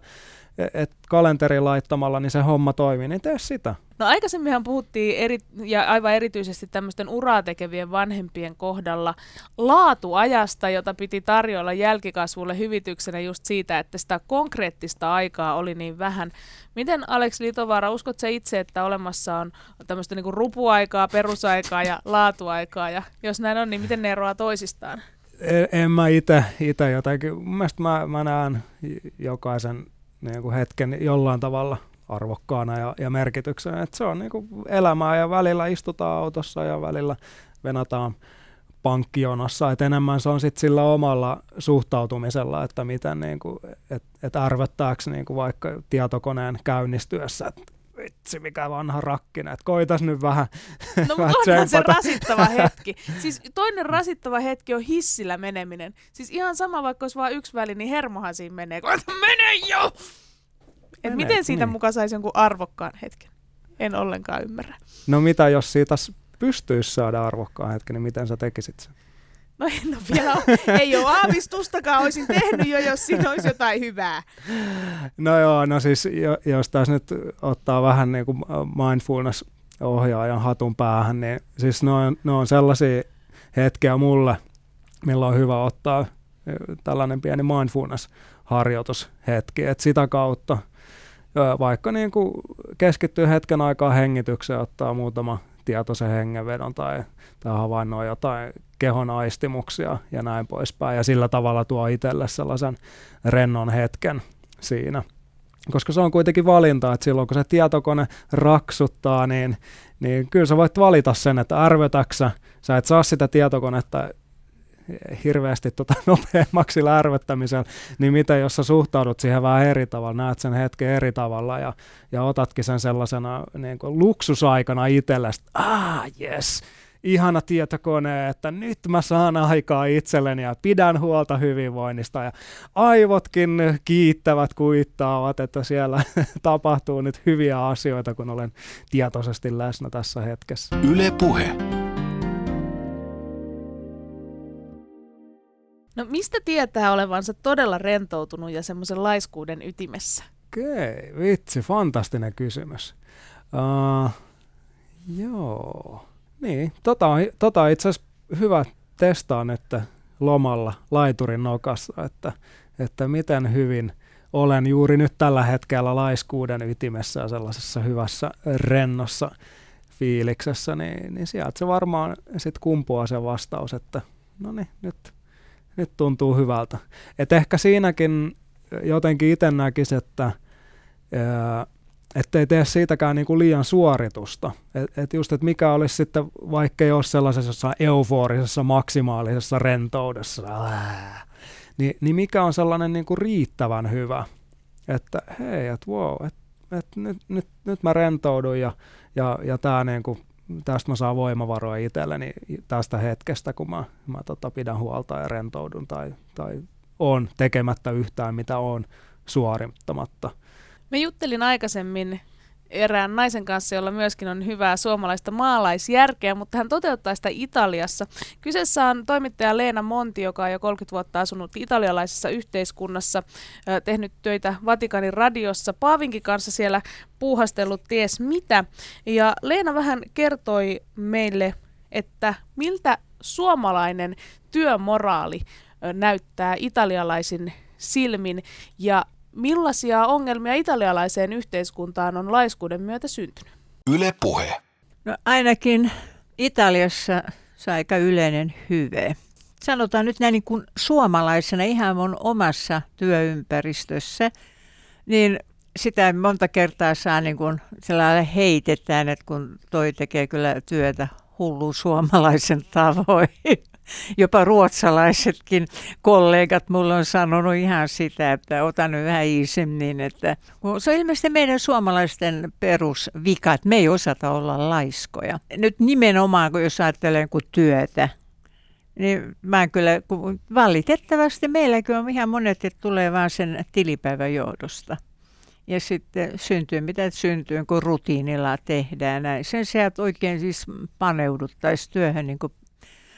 et kalenteri laittamalla niin se homma toimii, niin tee sitä. No aikaisemminhan puhuttiin eri, ja aivan erityisesti tämmöisten uraa tekevien vanhempien kohdalla laatuajasta, jota piti tarjolla jälkikasvulle hyvityksenä just siitä, että sitä konkreettista aikaa oli niin vähän. Miten Alex Litovaara, uskot sä itse, että olemassa on tämmöistä niinku rupuaikaa, perusaikaa ja laatuaikaa, ja jos näin on, niin miten ne eroaa toisistaan? En, en mä itse jotenkin, mun mielestä mä, mä näen jokaisen niin kuin hetken jollain tavalla arvokkaana ja, ja merkityksenä. Et se on niin kuin elämää ja välillä istutaan autossa ja välillä venataan pankkijonossa, että enemmän se on sitten sillä omalla suhtautumisella, että miten niin kuin, et, et arvottaako niin kuin vaikka tietokoneen käynnistyessä, että vitsi mikä vanha rakkina, että koitas nyt vähän No mutta onhan se rasittava hetki. Siis toinen rasittava hetki on hissillä meneminen. Siis ihan sama, vaikka olisi vain yksi väli, niin hermohan siinä menee. Koita mene jo! Et miten siitä niin. mukaan saisi jonkun arvokkaan hetken? En ollenkaan ymmärrä. No mitä jos siitä pystyisi saada arvokkaan hetken, niin miten sä tekisit sen? No en ole vielä, ei ole aavistustakaan, olisin tehnyt jo, jos siinä olisi jotain hyvää. No joo, no siis jos taas nyt ottaa vähän niin kuin mindfulness-ohjaajan hatun päähän, niin siis ne on, ne on sellaisia hetkiä mulle, milloin on hyvä ottaa tällainen pieni mindfulness-harjoitushetki, että sitä kautta vaikka niin kuin keskittyy hetken aikaa hengitykseen, ottaa muutama tietoisen hengenvedon tai, tai havainnoi jotain kehon aistimuksia ja näin poispäin. Ja sillä tavalla tuo itselle sellaisen rennon hetken siinä. Koska se on kuitenkin valinta, että silloin kun se tietokone raksuttaa, niin, niin kyllä sä voit valita sen, että arvetäksä, sä et saa sitä tietokonetta hirveästi tota nopeammaksi lärvettämisellä, niin mitä jos sä suhtaudut siihen vähän eri tavalla, näet sen hetken eri tavalla ja, ja otatkin sen sellaisena niin kuin luksusaikana itsellesi, ah yes, ihana tietokone, että nyt mä saan aikaa itselleni ja pidän huolta hyvinvoinnista ja aivotkin kiittävät, kuittaavat, että siellä tapahtuu nyt hyviä asioita, kun olen tietoisesti läsnä tässä hetkessä. Yle Puhe. No mistä tietää olevansa todella rentoutunut ja semmoisen laiskuuden ytimessä? Okei, okay, vitsi, fantastinen kysymys. Uh, joo. Niin, tota tota itse asiassa hyvä testaa nyt lomalla laiturin nokassa, että, että miten hyvin olen juuri nyt tällä hetkellä laiskuuden ytimessä ja sellaisessa hyvässä rennossa fiiliksessä, niin, niin sieltä se varmaan sitten kumpuaa se vastaus, että no niin, nyt, nyt tuntuu hyvältä. Et ehkä siinäkin jotenkin itse näkisi, että ettei tee siitäkään niin kuin liian suoritusta. Et, et just, että mikä olisi sitten, vaikka ei ole sellaisessa euforisessa, maksimaalisessa rentoudessa, ää, niin, niin mikä on sellainen niin kuin riittävän hyvä, että hei, että wow, että et nyt, nyt, nyt mä rentoudun ja, ja, ja tää niin kuin, tästä mä saan voimavaroja itselleni tästä hetkestä, kun mä, mä tota, pidän huolta ja rentoudun tai, tai on tekemättä yhtään, mitä on suorittamatta. Mä juttelin aikaisemmin erään naisen kanssa, jolla myöskin on hyvää suomalaista maalaisjärkeä, mutta hän toteuttaa sitä Italiassa. Kyseessä on toimittaja Leena Monti, joka on jo 30 vuotta asunut italialaisessa yhteiskunnassa, tehnyt töitä Vatikanin radiossa, Paavinkin kanssa siellä puuhastellut ties mitä. Ja Leena vähän kertoi meille, että miltä suomalainen työmoraali näyttää italialaisin silmin ja Millaisia ongelmia italialaiseen yhteiskuntaan on laiskuuden myötä syntynyt? Yle puhe. No ainakin Italiassa se aika yleinen hyve. Sanotaan nyt näin niin kuin suomalaisena ihan mun omassa työympäristössä, niin sitä monta kertaa saa niin kuin sellainen heitetään, että kun toi tekee kyllä työtä hullu suomalaisen tavoin. Jopa ruotsalaisetkin kollegat mulle on sanonut ihan sitä, että otan nyt vähän iisemmin, että se on ilmeisesti meidän suomalaisten perusvika, että me ei osata olla laiskoja. Nyt nimenomaan, kun jos ajattelee kun työtä, niin mä kyllä, kun valitettavasti meilläkin on ihan monet, että tulee vaan sen tilipäivän johdosta. Ja sitten syntyy mitä syntyy, kun rutiinilla tehdään näin. Sen sijaan, että oikein siis paneuduttaisiin työhön niin kuin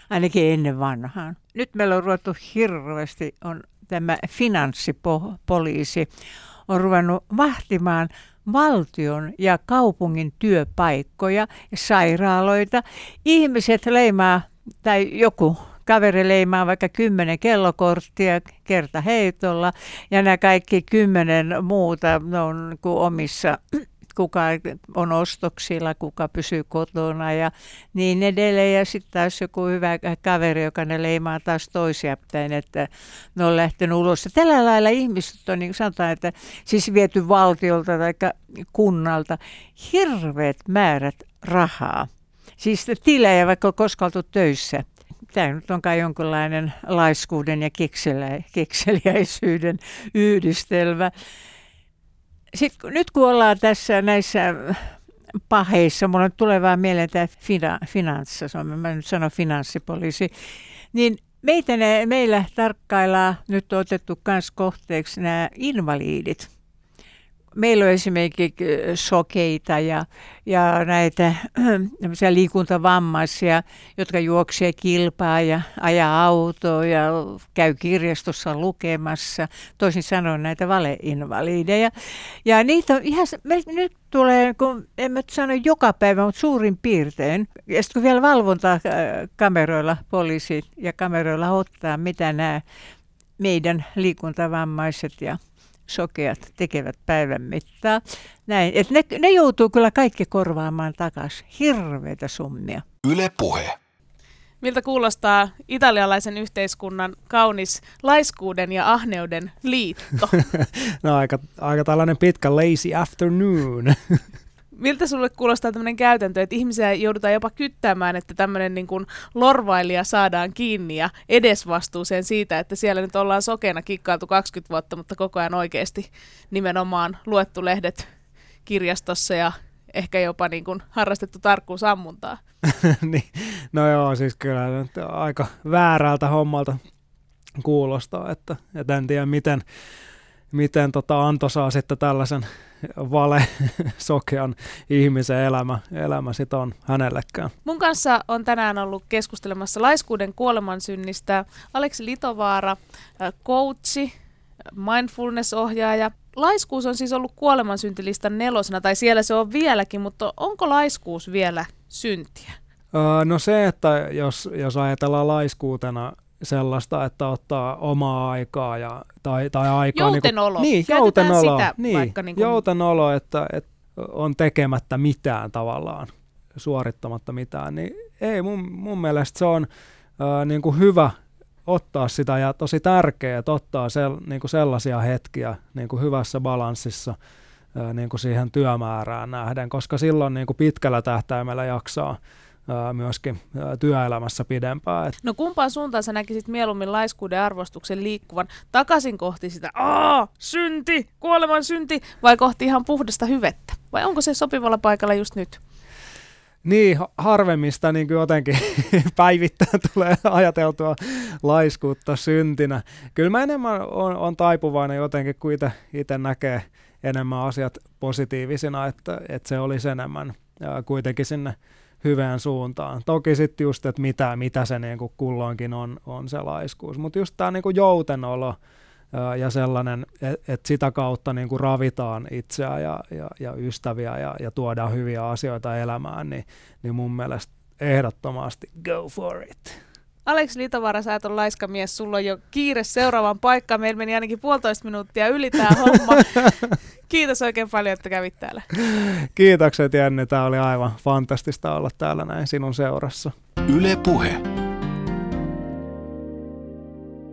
ainakin ennen vanhaan. Nyt meillä on ruvettu hirveästi, on tämä finanssipoliisi, on ruvennut vahtimaan valtion ja kaupungin työpaikkoja ja sairaaloita. Ihmiset leimaa, tai joku kaveri leimaa vaikka kymmenen kellokorttia kerta heitolla, ja nämä kaikki kymmenen muuta ne on omissa kuka on ostoksilla, kuka pysyy kotona ja niin edelleen. Ja sitten taas joku hyvä kaveri, joka ne leimaa taas toisia päin, että ne on lähtenyt ulos. Ja tällä lailla ihmiset on, niin sanotaan, että siis viety valtiolta tai kunnalta hirveät määrät rahaa. Siis tilejä, vaikka koskaan oltu töissä tämä nyt on kai jonkinlainen laiskuuden ja kekseliäisyyden yhdistelmä sitten, nyt kun ollaan tässä näissä paheissa, mulla tulee vaan mieleen tämä fina, finanssa, mä nyt sanon finanssipoliisi, niin meitä ne, meillä tarkkaillaan, nyt on otettu myös kohteeksi nämä invalidit – meillä on esimerkiksi sokeita ja, ja näitä liikuntavammaisia, jotka juoksee kilpaa ja ajaa autoa ja käy kirjastossa lukemassa. Toisin sanoen näitä valeinvalideja. Ja niitä on ihan, nyt tulee, kun en mä sano joka päivä, mutta suurin piirtein. Ja sitten kun vielä valvontaa kameroilla, poliisi ja kameroilla ottaa, mitä nämä meidän liikuntavammaiset ja sokeat tekevät päivän mittaa. Näin, että ne, ne joutuu kyllä kaikki korvaamaan takaisin. Hirveitä summia. Yle puhe. Miltä kuulostaa italialaisen yhteiskunnan kaunis laiskuuden ja ahneuden liitto? no aika, aika tällainen pitkä lazy afternoon. miltä sulle kuulostaa tämmöinen käytäntö, että ihmisiä joudutaan jopa kyttämään, että tämmöinen niin kuin lorvailija saadaan kiinni ja edesvastuuseen siitä, että siellä nyt ollaan sokeena kikkailtu 20 vuotta, mutta koko ajan oikeasti nimenomaan luettu lehdet kirjastossa ja ehkä jopa niin kuin harrastettu tarkkuusammuntaa. niin, no joo, siis kyllä aika väärältä hommalta kuulostaa, että, että en tiedä miten, miten tota Anto saa sitten tällaisen vale sokean ihmisen elämä, elämä sit on hänellekään. Mun kanssa on tänään ollut keskustelemassa laiskuuden kuolemansynnistä Aleksi Litovaara, coachi, mindfulness-ohjaaja. Laiskuus on siis ollut kuolemansyntilistan nelosena, tai siellä se on vieläkin, mutta onko laiskuus vielä syntiä? no se, että jos, jos ajatellaan laiskuutena sellaista, että ottaa omaa aikaa ja, tai, tai aikaa... Joutenolo. Niin, kuin, niin joutenolo. sitä niin, vaikka niin kuin... joutenolo, että, että on tekemättä mitään tavallaan suorittamatta mitään, niin ei mun, mun mielestä se on ää, niin kuin hyvä ottaa sitä ja tosi tärkeää, että ottaa sel, niin kuin sellaisia hetkiä niin kuin hyvässä balanssissa ää, niin kuin siihen työmäärään nähden, koska silloin niin kuin pitkällä tähtäimellä jaksaa myöskin työelämässä pidempään. No kumpaan suuntaan sä näkisit mieluummin laiskuuden arvostuksen liikkuvan? Takaisin kohti sitä, aa, synti, kuoleman synti, vai kohti ihan puhdasta hyvettä? Vai onko se sopivalla paikalla just nyt? Niin, harvemmista niin kuin jotenkin päivittäin tulee ajateltua laiskuutta syntinä. Kyllä mä enemmän on, on taipuvainen jotenkin, kun itse näkee enemmän asiat positiivisina, että, että se olisi enemmän ja kuitenkin sinne hyvään suuntaan. Toki sitten just, että mitä, mitä se niin kuin kulloinkin on, on se laiskuus. Mutta just tämä niin joutenolo, ja sellainen, että et sitä kautta niin kuin ravitaan itseä ja, ja, ja ystäviä ja, ja tuodaan hyviä asioita elämään, niin, niin mun mielestä ehdottomasti go for it. Aleksi Liitavaara, sä et ole laiska mies, sulla on jo kiire seuraavaan paikkaan. Meillä meni ainakin puolitoista minuuttia yli tämä homma. Kiitos oikein paljon, että kävit täällä. Kiitokset Jenni, tämä oli aivan fantastista olla täällä näin sinun seurassa. Yle Puhe.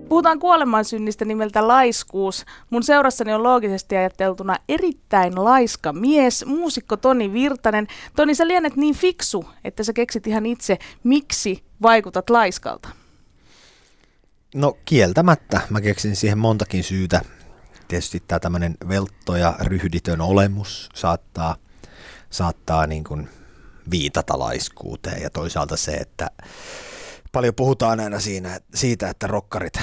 Puhutaan kuolemansynnistä nimeltä laiskuus. Mun seurassani on loogisesti ajateltuna erittäin laiska mies, muusikko Toni Virtanen. Toni, sä lienet niin fiksu, että sä keksit ihan itse, miksi vaikutat laiskalta. No kieltämättä. Mä keksin siihen montakin syytä. Tietysti tämä tämmöinen veltto ja ryhditön olemus saattaa, saattaa niin kuin viitata laiskuuteen ja toisaalta se, että paljon puhutaan aina siinä, siitä, että rokkarit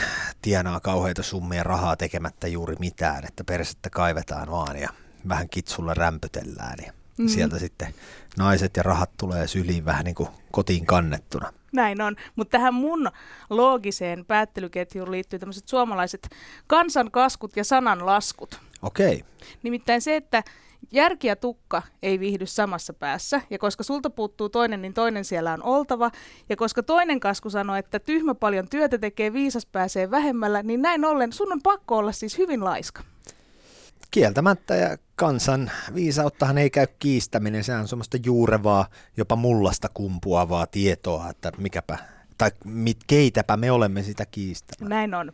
tienaa kauheita summia rahaa tekemättä juuri mitään, että persettä kaivetaan vaan ja vähän kitsulla rämpötellään ja mm. sieltä sitten naiset ja rahat tulee syliin vähän niin kuin kotiin kannettuna. Näin on, mutta tähän mun loogiseen päättelyketjuun liittyy tämmöiset suomalaiset kansankaskut ja sananlaskut. Okei. Okay. Nimittäin se, että järki ja tukka ei viihdy samassa päässä, ja koska sulta puuttuu toinen, niin toinen siellä on oltava, ja koska toinen kasku sanoo, että tyhmä paljon työtä tekee, viisas pääsee vähemmällä, niin näin ollen sun on pakko olla siis hyvin laiska. Kieltämättä ja kansan viisauttahan ei käy kiistäminen, se on semmoista juurevaa, jopa mullasta kumpuavaa tietoa, että mikäpä, tai mit, keitäpä me olemme sitä kiistämään. Näin on.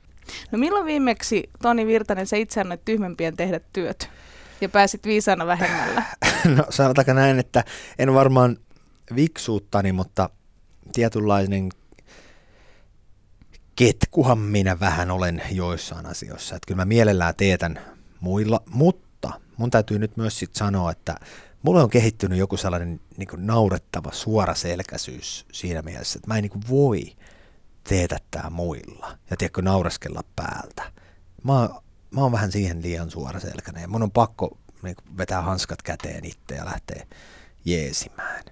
No milloin viimeksi Toni Virtanen se itse annoit tyhmempien tehdä työt? ja pääsit viisaana vähemmällä? No sanotaanko näin, että en varmaan viksuuttani, mutta tietynlainen ketkuhan minä vähän olen joissain asioissa. Että kyllä mä mielellään teetän muilla, mutta mun täytyy nyt myös sit sanoa, että mulle on kehittynyt joku sellainen niin kuin naurettava suoraselkäisyys siinä mielessä, että mä en niin kuin voi teetättää muilla ja tiedätkö, naureskella päältä. Mä mä oon vähän siihen liian suoraselkäinen ja mun on pakko niin vetää hanskat käteen itse ja lähteä jeesimään.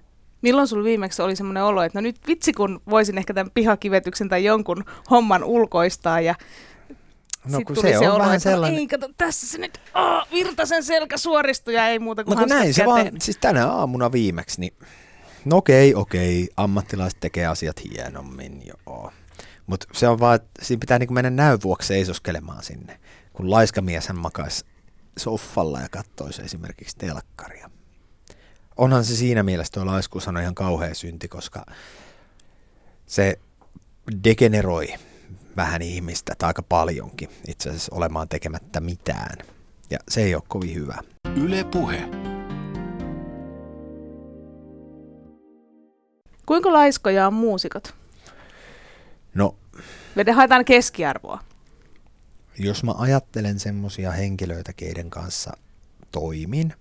Milloin sulla viimeksi oli semmoinen olo, että no nyt vitsi kun voisin ehkä tämän pihakivetyksen tai jonkun homman ulkoistaa ja No kun se, se on vähän sellainen... ei kato, tässä se nyt, oh, Virtasen selkä suoristui ja ei muuta kuin no, näin se vaan, siis tänä aamuna viimeksi, niin no okei, okei, ammattilaiset tekee asiat hienommin, joo. Mutta se on vaan, että siinä pitää niinku mennä näyn vuoksi seisoskelemaan sinne kun laiskamies hän makaisi soffalla ja katsoisi esimerkiksi telkkaria. Onhan se siinä mielessä tuo laiskuus on ihan kauhea synti, koska se degeneroi vähän ihmistä, tai aika paljonkin itse asiassa olemaan tekemättä mitään. Ja se ei ole kovin hyvä. Yle Puhe. Kuinka laiskoja on muusikot? No. Me haetaan keskiarvoa jos mä ajattelen semmoisia henkilöitä, keiden kanssa toimin,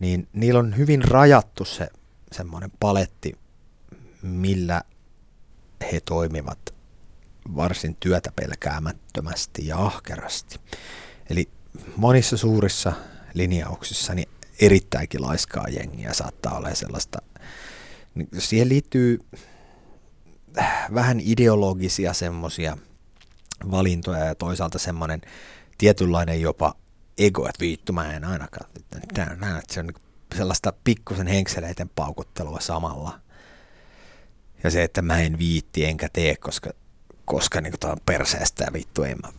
niin niillä on hyvin rajattu se semmoinen paletti, millä he toimivat varsin työtä pelkäämättömästi ja ahkerasti. Eli monissa suurissa linjauksissa niin erittäinkin laiskaa jengiä saattaa olla sellaista. Niin siihen liittyy vähän ideologisia semmoisia valintoja ja toisaalta semmoinen tietynlainen jopa ego, että viittu mä en ainakaan, että se on niinku sellaista pikkusen henkseleiden paukuttelua samalla. Ja se, että mä en viitti enkä tee, koska, koska niin kuin on perseestä ja vittu en mä.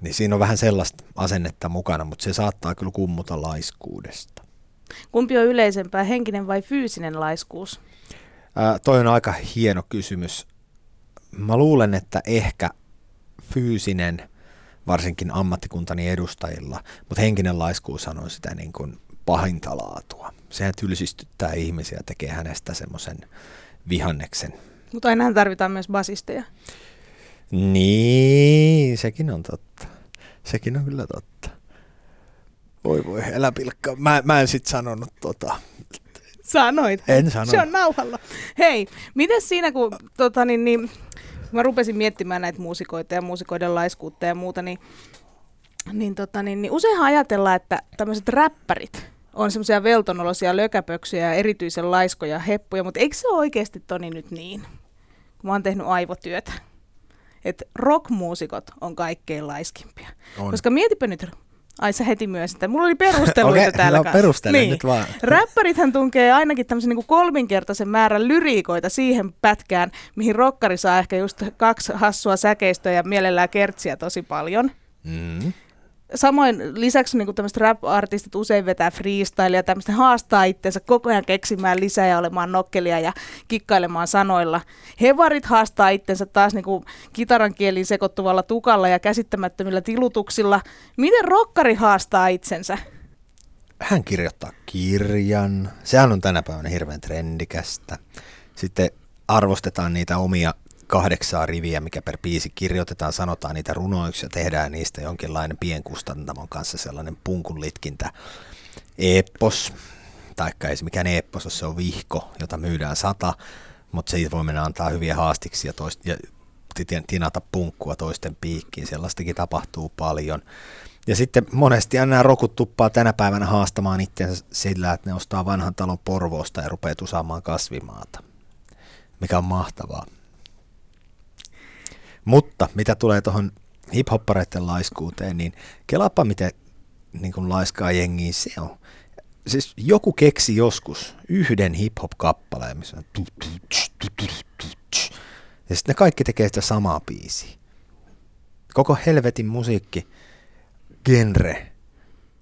Niin siinä on vähän sellaista asennetta mukana, mutta se saattaa kyllä kummuta laiskuudesta. Kumpi on yleisempää, henkinen vai fyysinen laiskuus? Ää, toi on aika hieno kysymys. Mä luulen, että ehkä fyysinen, varsinkin ammattikuntani edustajilla, mutta henkinen laiskuus on sitä niin kuin pahinta laatua. Sehän tylsistyttää ihmisiä, tekee hänestä semmoisen vihanneksen. Mutta ainahan tarvitaan myös basisteja. Niin, sekin on totta. Sekin on kyllä totta. Voi voi, älä pilkkaa. Mä, mä en sit sanonut tota. Sanoit. En sanonut. Se on nauhalla. Hei, miten siinä kun tota, niin, niin, mä rupesin miettimään näitä muusikoita ja muusikoiden laiskuutta ja muuta, niin, niin, tota, niin, niin useinhan ajatellaan, että tämmöiset räppärit on semmoisia veltonolosia lökäpöksiä ja erityisen laiskoja heppuja, mutta eikö se ole oikeasti Toni nyt niin? Kun mä oon tehnyt aivotyötä. Että rockmuusikot on kaikkein laiskimpia. On. Koska mietipä nyt, ai sä heti myös sitä, mulla oli perusteluita Okei, täällä no kanssa. perustele nyt vaan. Räppärithän tunkee ainakin tämmöisen niin kolminkertaisen määrän lyriikoita siihen pätkään, mihin rokkari saa ehkä just kaksi hassua säkeistöä ja mielellään kertsiä tosi paljon. Mm. Samoin lisäksi niin tämmöiset rap-artistit usein vetää freestylia, tämmöistä haastaa itseensä koko ajan keksimään lisää ja olemaan nokkelia ja kikkailemaan sanoilla. Hevarit haastaa itsensä taas niin kuin kitaran kieliin sekoittuvalla tukalla ja käsittämättömillä tilutuksilla. Miten rokkari haastaa itsensä? Hän kirjoittaa kirjan. Sehän on tänä päivänä hirveän trendikästä. Sitten arvostetaan niitä omia kahdeksaa riviä, mikä per biisi kirjoitetaan, sanotaan niitä runoiksi ja tehdään niistä jonkinlainen pienkustantamon kanssa sellainen punkun litkintä eppos, taikka ei se mikään eppos, se on vihko, jota myydään sata, mutta siitä voi mennä antaa hyviä haastiksi ja, toist, ja ti- tinata punkkua toisten piikkiin, sellaistakin tapahtuu paljon. Ja sitten monesti nämä rokut tuppaa tänä päivänä haastamaan itseänsä sillä, että ne ostaa vanhan talon Porvoosta ja rupeaa tusaamaan kasvimaata, mikä on mahtavaa. Mutta mitä tulee tuohon hiphoppareiden laiskuuteen, niin kelaapa miten niin kuin laiskaa jengiä se on. Siis joku keksi joskus yhden hip-hop-kappaleen, missä on tu- tu- tu- tu- tu- tsch. ja sitten ne kaikki tekee sitä samaa biisiä. Koko helvetin musiikki, genre,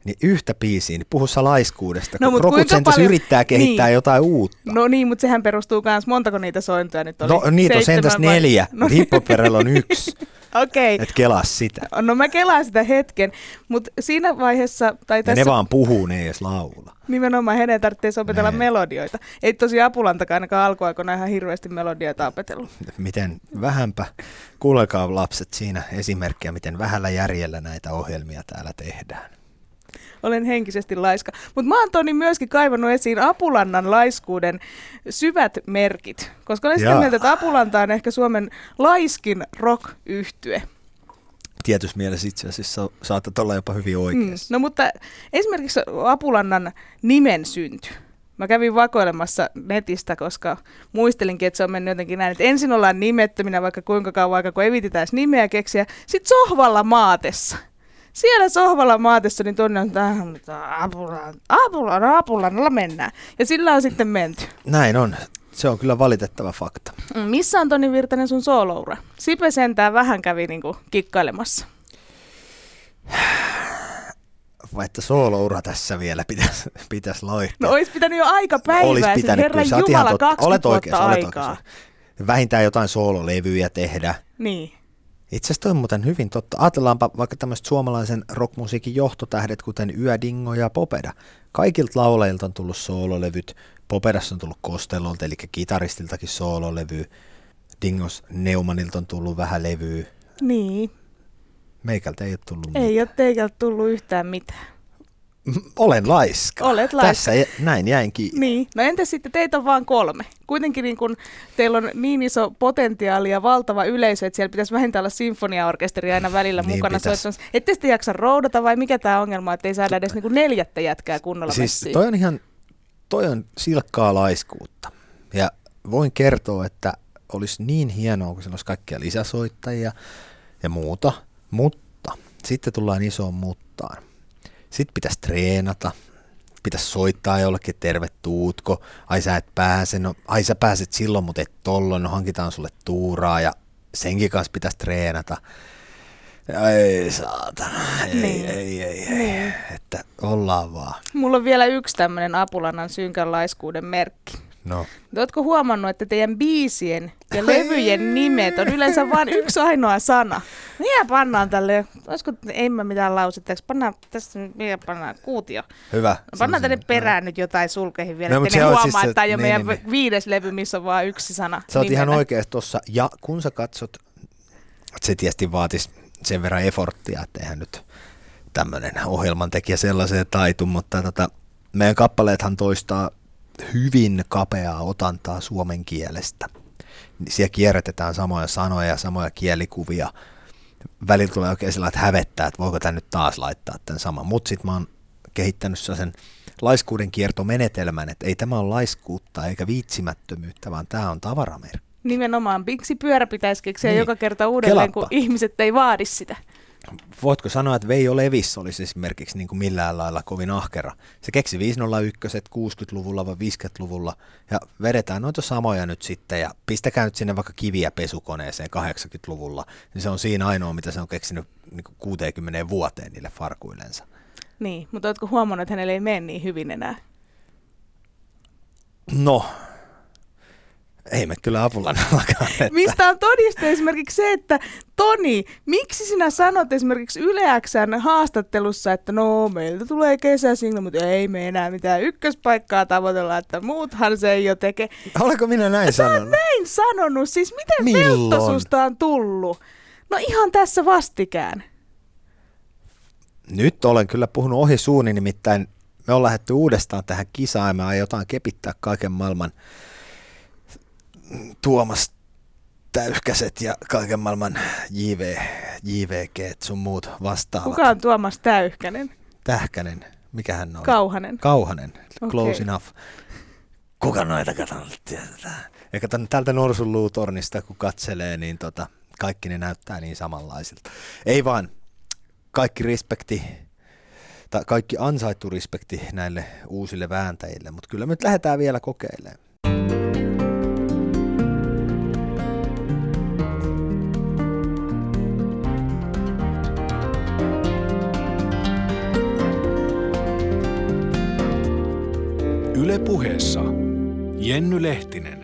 niin yhtä biisiä, niin puhu sä laiskuudesta, No, kun Rokut paljon- yrittää kehittää Niin. jotain uutta. No niin, mutta sehän perustuu myös, montako niitä sointuja nyt oli? No niitä on sentäs vai- neljä, No, mutta hiphoperilla on yksi. Okei. Et kelaa sitä. No mä kelaan sitä hetken, mutta siinä vaiheessa, tai Ja tässä ne vaan puhuu, ne ei edes laula. nimenomaan hänen tarvitsee opetella Nee. melodioita. Ei tosi Apulantakaan ainakaan alkuaikoina ihan hirveästi melodioita opetellut. Miten vähänpä, kuulekaa lapset siinä esimerkkiä, miten vähällä järjellä näitä ohjelmia täällä tehdään. Olen henkisesti laiska. Mutta mä oon Toni myöskin kaivannut esiin Apulannan laiskuuden syvät merkit. Koska olen sitä mieltä, että Apulanta on ehkä Suomen laiskin rock-yhtye. Tietyssä mielessä itse asiassa saatat olla jopa hyvin oikeassa. No mutta esimerkiksi Apulannan nimen synty. Mä kävin vakoilemassa netistä, koska muistelinkin, että se on mennyt jotenkin näin, että ensin ollaan nimettöminä vaikka kuinka kauan aikaa, kun evititään nimeä keksiä. Sitten sohvalla maatessa. Siellä sohvalla maatessa, niin tuonne on tähän, apulan, apulan, apulannalla mennään. Ja sillä on sitten menty. Näin on. Se on kyllä valitettava fakta. Mm, Missä on Toni Virtanen sun sooloura? Sipe sentään vähän kävi niinku kikkailemassa. Vai että sooloura tässä vielä pitäisi pitäis loihtia. No olisi pitänyt jo aika päivää, Olis siis pitänyt, herran kyllä. Jumala, ihan totta. 20 Olet vuotta oikeassa, olet aikaa. oikeassa. Vähintään jotain soololevyjä tehdä. Niin. Itse asiassa toi on muuten hyvin totta. Ajatellaanpa vaikka tämmöiset suomalaisen rockmusiikin johtotähdet, kuten Yödingo ja Popeda. Kaikilta laulajilta on tullut soololevyt. Popedassa on tullut Kostellolta, eli kitaristiltakin soololevy. Dingos Neumannilta on tullut vähän levyä. Niin. Meikältä ei ole tullut Ei ole teikältä tullut yhtään mitään. Olen laiska. Olet laiska. Tässä näin jäin kiinni. Niin. No entäs sitten teitä on vain kolme? Kuitenkin niin kun teillä on niin iso potentiaali ja valtava yleisö, että siellä pitäisi vähintään olla sinfoniaorkesteri aina välillä Niin mukana soittamassa. Ette sitten jaksa roudata vai mikä tämä ongelma, että ei saada edes niin neljättä jätkää kunnolla Siis messiin? toi on ihan, toi on silkkaa laiskuutta. Ja voin kertoa, että olisi niin hienoa, kun siellä olisi kaikkia lisäsoittajia ja muuta, mutta sitten tullaan isoon muttaan. Sitten pitäisi treenata, pitäisi soittaa jollekin, että terve tuutko, ai sä et pääse, no ai sä pääset silloin, mutta et tollon, no hankitaan sulle tuuraa ja senkin kanssa pitäisi treenata. Ei saatana, ei, Niin. ei, ei, ei, Niin. että ollaan vaan. Mulla on vielä yksi tämmöinen Apulannan synkän laiskuuden merkki. No, Oletko huomannut, että teidän biisien ja levyjen nimet on yleensä vain yksi ainoa sana? Mikä pannaan tälle, olisiko, ei mä mitään lausetta, eikö pannaan tässä, mikä pannaan, kuutio. hyvä. No, pannaan tänne perään nyt jotain sulkeihin vielä, No, ettei huomaa, siis se- että tämä on niin, meidän niin, viides levy, missä on vain yksi sana. Sä oot ihan oikeassa tossa. Ja kun sä katsot, se tietysti vaatisi sen verran eforttia, että eihän nyt tämmöinen ohjelmantekijä sellaiseen taitu, mutta tota, meidän kappaleethan toistaa hyvin kapeaa otantaa suomen kielestä. Niin Siellä kierrätetään samoja sanoja ja samoja kielikuvia. Välillä tulee oikein sillä, että hävettää, että voiko tän nyt taas laittaa tämän saman. Mutta sitten mä oon kehittänyt sen laiskuuden kiertomenetelmän, että ei tämä ole laiskuutta eikä viitsimättömyyttä, vaan tämä on tavaramerkki. Nimenomaan, miksi pyörä pitäisi keksiä Niin. joka kerta uudelleen, Kelappa. kun ihmiset ei vaadi sitä. Voitko sanoa, että Veijo Levis olisi esimerkiksi niin kuin millään lailla kovin ahkera? Se keksi 501 60-luvulla vai 50-luvulla ja vedetään noita samoja nyt sitten ja pistäkää nyt sinne vaikka kiviä pesukoneeseen 80-luvulla. Niin se on siinä ainoa, mitä se on keksinyt niin kuin 60 vuoteen niille farkuillensa. Niin, mutta oletko huomannut, että hänelle ei mene niin hyvin enää? No, ei me kyllä apulannallakaan. Että... Mistä on todiste esimerkiksi se, että Toni, miksi sinä sanot esimerkiksi Yle Xn haastattelussa, että no meiltä tulee kesäsingla, mutta ei me enää mitään ykköspaikkaa tavoitella, että muuthan se ei jo teke. Olenko minä näin sanonut? Näin sanonut, siis miten Milloin? veltto susta on tullut? No ihan tässä vastikään. Nyt olen kyllä puhunut ohi suuni, nimittäin me on lähdetty uudestaan tähän kisaan ja me aiotaan kepittää kaiken maailman Tuomas Täyhkäset ja kaiken maailman JV, JVG sun muut vastaavat. Kuka on Tuomas Täyhkänen? Tähkänen, mikä hän on? Kauhanen. Kauhanen, close Okei. enough. Kuka noita katsonut tietää? Ja kato, täältä Norsun luutornista kun katselee, niin tota, kaikki ne näyttää niin samanlaisilta. Ei vaan, kaikki respekti, tai kaikki ansaittu respekti näille uusille vääntäjille, mutta kyllä me nyt lähdetään vielä kokeilemaan. Yle puheessa Jenny Lehtinen.